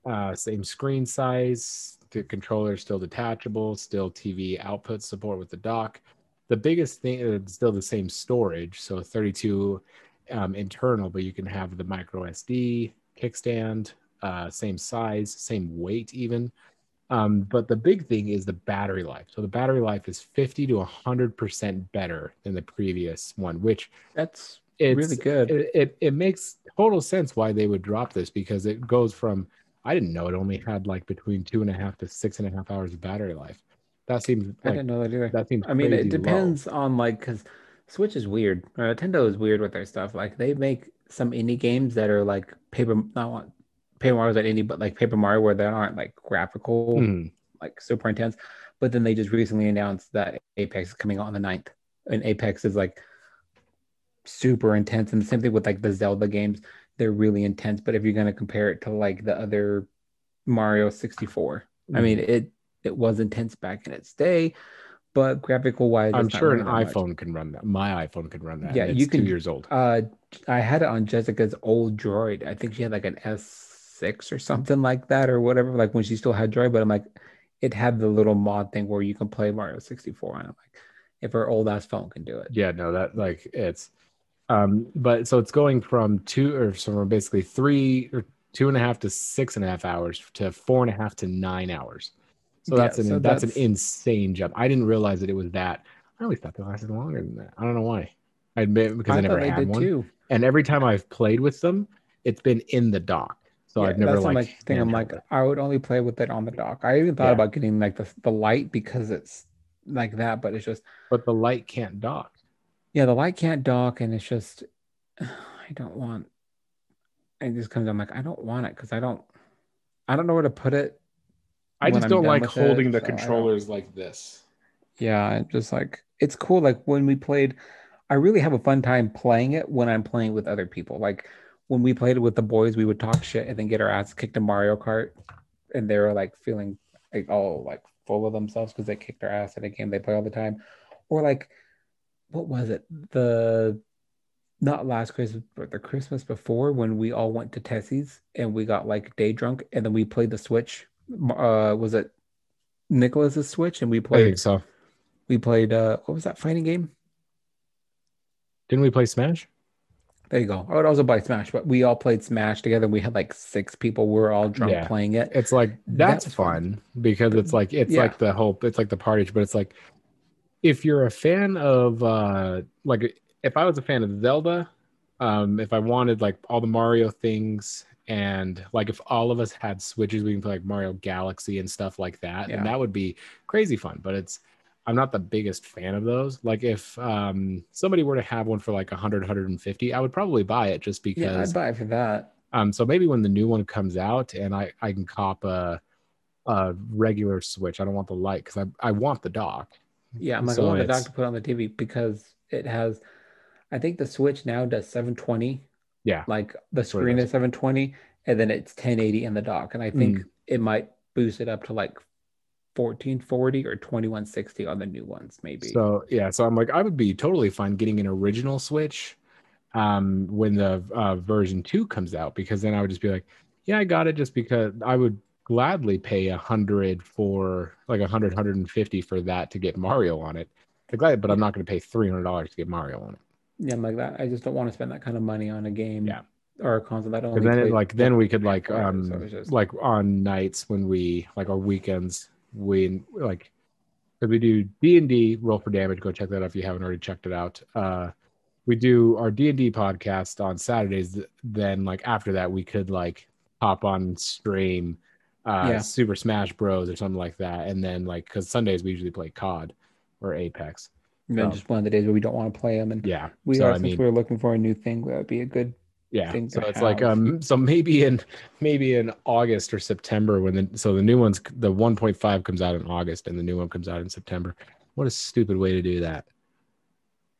uh, same screen size. The controller is still detachable, still TV output support with the dock. The biggest thing is still the same storage, so 32 um, internal, but you can have the micro SD kickstand, uh, same size, same weight, even. Um, but the big thing is the battery life. So the battery life is 50 to 100% better than the previous one, which that's really good. It, it, it makes total sense why they would drop this because it goes from, I didn't know it only had like between two and a half to six and a half hours of battery life. That seems, like, I didn't know that either. That seems, I mean, it depends low. on like, because Switch is weird. Uh, Nintendo is weird with their stuff. Like they make some indie games that are like paper, not Paper Mario's like indie, but like Paper Mario where they aren't like graphical, Mhm. like super intense. But then they just recently announced that Apex is coming out on the 9th. And Apex is like super intense. And the same thing with like the Zelda games. They're really intense. But if you're gonna compare it to like the other Mario 64, I mean Mhm. it it was intense back in its day, but graphical wise, I'm sure an that much. iPhone can run that. My iPhone can run that. Yeah, you can- two years old. Uh, I had it on Jessica's old Droid. I think she had like an S6 or something like that, or whatever. Like when she still had Droid, but I'm like, it had the little mod thing where you can play Mario 64 on it. Like, if her old ass phone can do it. Yeah, no, that like it's um but so it's going from two or so from basically three or two and a half to six and a half hours to four and a half to nine hours. So Yeah, that's an so that's, that's- an insane jump. I didn't realize that it was that. I always thought they lasted longer than that. I don't know why. I admit because I, I never had one. too. And every time I've played with them, it's been in the dock. So Yeah, I've never that's like my thing. I'm like. I would only play with it on the dock. I even thought Yeah. about getting like the the light because it's like that, but it's just but the light can't dock. Yeah, the light can't dock, and it's just *sighs* I don't want. It just comes. I'm like, I don't want it because I don't. I don't know where to put it. I just don't like with it, holding the so controllers like this. Yeah, just like it's cool. Like when we played, I really have a fun time playing it when I'm playing with other people. Like when we played it with the boys, we would talk shit and then get our ass kicked in Mario Kart, and they were like feeling like all like full of themselves because they kicked their ass at a game they play all the time. Or like, what was it? The not last Christmas, but the Christmas before when we all went to Tessie's and we got like day drunk and then we played the Switch. Uh, was it Nicholas's Switch? And we played so. we played uh what was that fighting game? Didn't we play Smash? There you go. I would also play Smash, but we all played Smash together. We had like six people. We were all drunk Yeah. playing it. it's like that's was fun because it's like it's Yeah. like the whole it's like the party but it's like if you're a fan of uh like if i was a fan of zelda um if i wanted like all the mario things and like if all of us had switches we can play like mario galaxy and stuff like that Yeah. and that would be crazy fun but it's i'm not the biggest fan of those like if um somebody were to have one for like 100 150 i would probably buy it just because Yeah, I'd buy it for that. um, so maybe when the new one comes out and I, I can cop a, a regular Switch. I don't want the light because I, I want the dock. Yeah, I'm like, So I want the dock to put on the TV because it has I think the Switch now does 720. Yeah. Like the screen is 720 and then it's 1080 in the dock. And I think Mm. it might boost it up to like 1440 or 2160 on the new ones, maybe. So yeah, so I'm like, I would be totally fine getting an original Switch um, when the uh, version two comes out because then I would just be like, yeah, I got it just because I would gladly pay a hundred for like a hundred, hundred and fifty for that to get Mario on it. Glad, but I'm not going to pay three hundred dollars to get Mario on it. yeah, I'm like that. I just don't want to spend that kind of money on a game Yeah. or a console that only then, it, like, then we could like, um, so just- like on nights when we like our weekends, we like, because we do D and D roll for damage. Go check that out if you haven't already checked it out. Uh, we do our D and D podcast on Saturdays. Then like after that, we could like hop on stream, uh, Yeah. Super Smash Bros or something like that. And then like because Sundays we usually play COD or Apex. and then um, just one of the days where we don't want to play them. And Yeah. we so are I since mean, we are looking for a new thing, that would be a good yeah thing so it's like um *laughs* so maybe in maybe in august or september when the so the new one's the 1.5 comes out in august and the new one comes out in september what a stupid way to do that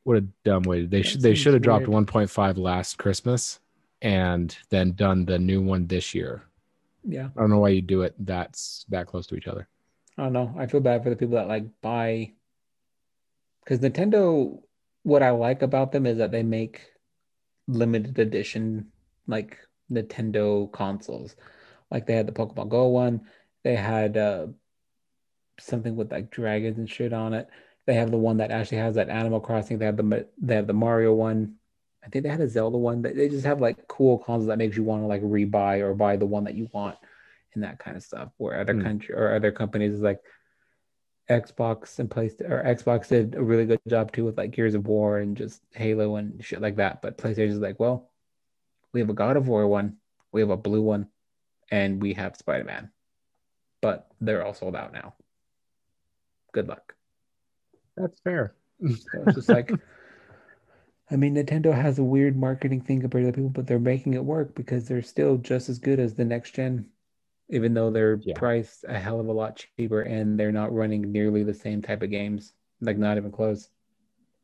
What a dumb way. They should they should have dropped 1.5 last Christmas and then done the new one this year. Yeah. I don't know why you do it that's that close to each other. I don't know. I feel bad for the people that like buy because Nintendo, what I like about them is that they make limited edition like Nintendo consoles. Like they had the Pokemon Go one, they had uh something with like dragons and shit on it. They have the one that actually has that Animal Crossing. They have the they have the Mario one. I think they had a Zelda one. They they just have like cool consoles that makes you want to like rebuy or buy the one that you want and that kind of stuff. Where other Hmm. country or other companies is like Xbox and PlayStation or Xbox did a really good job too with like Gears of War and just Halo and shit like that. But PlayStation is like, well, we have a God of War one, we have a blue one, and we have Spider-Man. But they're all sold out now. Good luck. That's fair. So it's just like *laughs* I mean, Nintendo has a weird marketing thing compared to the people, but they're making it work because they're still just as good as the next gen, even though they're Yeah. priced a hell of a lot cheaper and they're not running nearly the same type of games. Like not even close.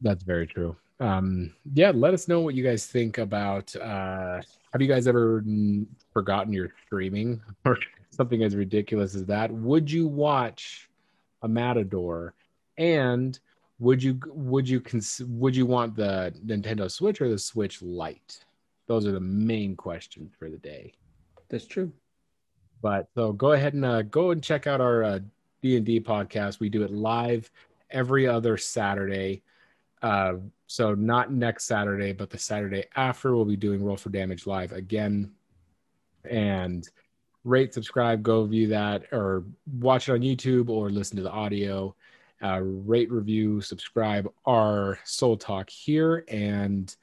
That's very true. Um, yeah, let us know what you guys think about. Uh, have you guys ever forgotten your streaming *laughs* or something as ridiculous as that? Would you watch a Matador? And would you would you cons- would you want the Nintendo Switch or the Switch Lite? Those are the main questions for the day. That's true. But so go ahead and uh, go and check out our uh, D and D podcast. We do it live every other Saturday. Uh, so not next Saturday, but the Saturday after, we'll be doing Roll for Damage live again. And rate, subscribe, go view that, or watch it on YouTube, or listen to the audio uh, rate, review, subscribe our Soul Talk here. And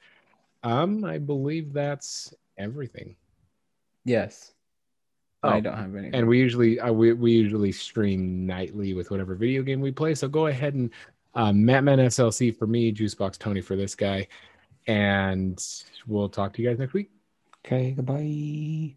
um, I believe that's everything. Yes. Oh, I don't have any. And we usually uh, we, we usually stream nightly with whatever video game we play. So go ahead and uh, Mattman SLC for me, Juicebox Tony for this guy, and we'll talk to you guys next week. Okay, goodbye.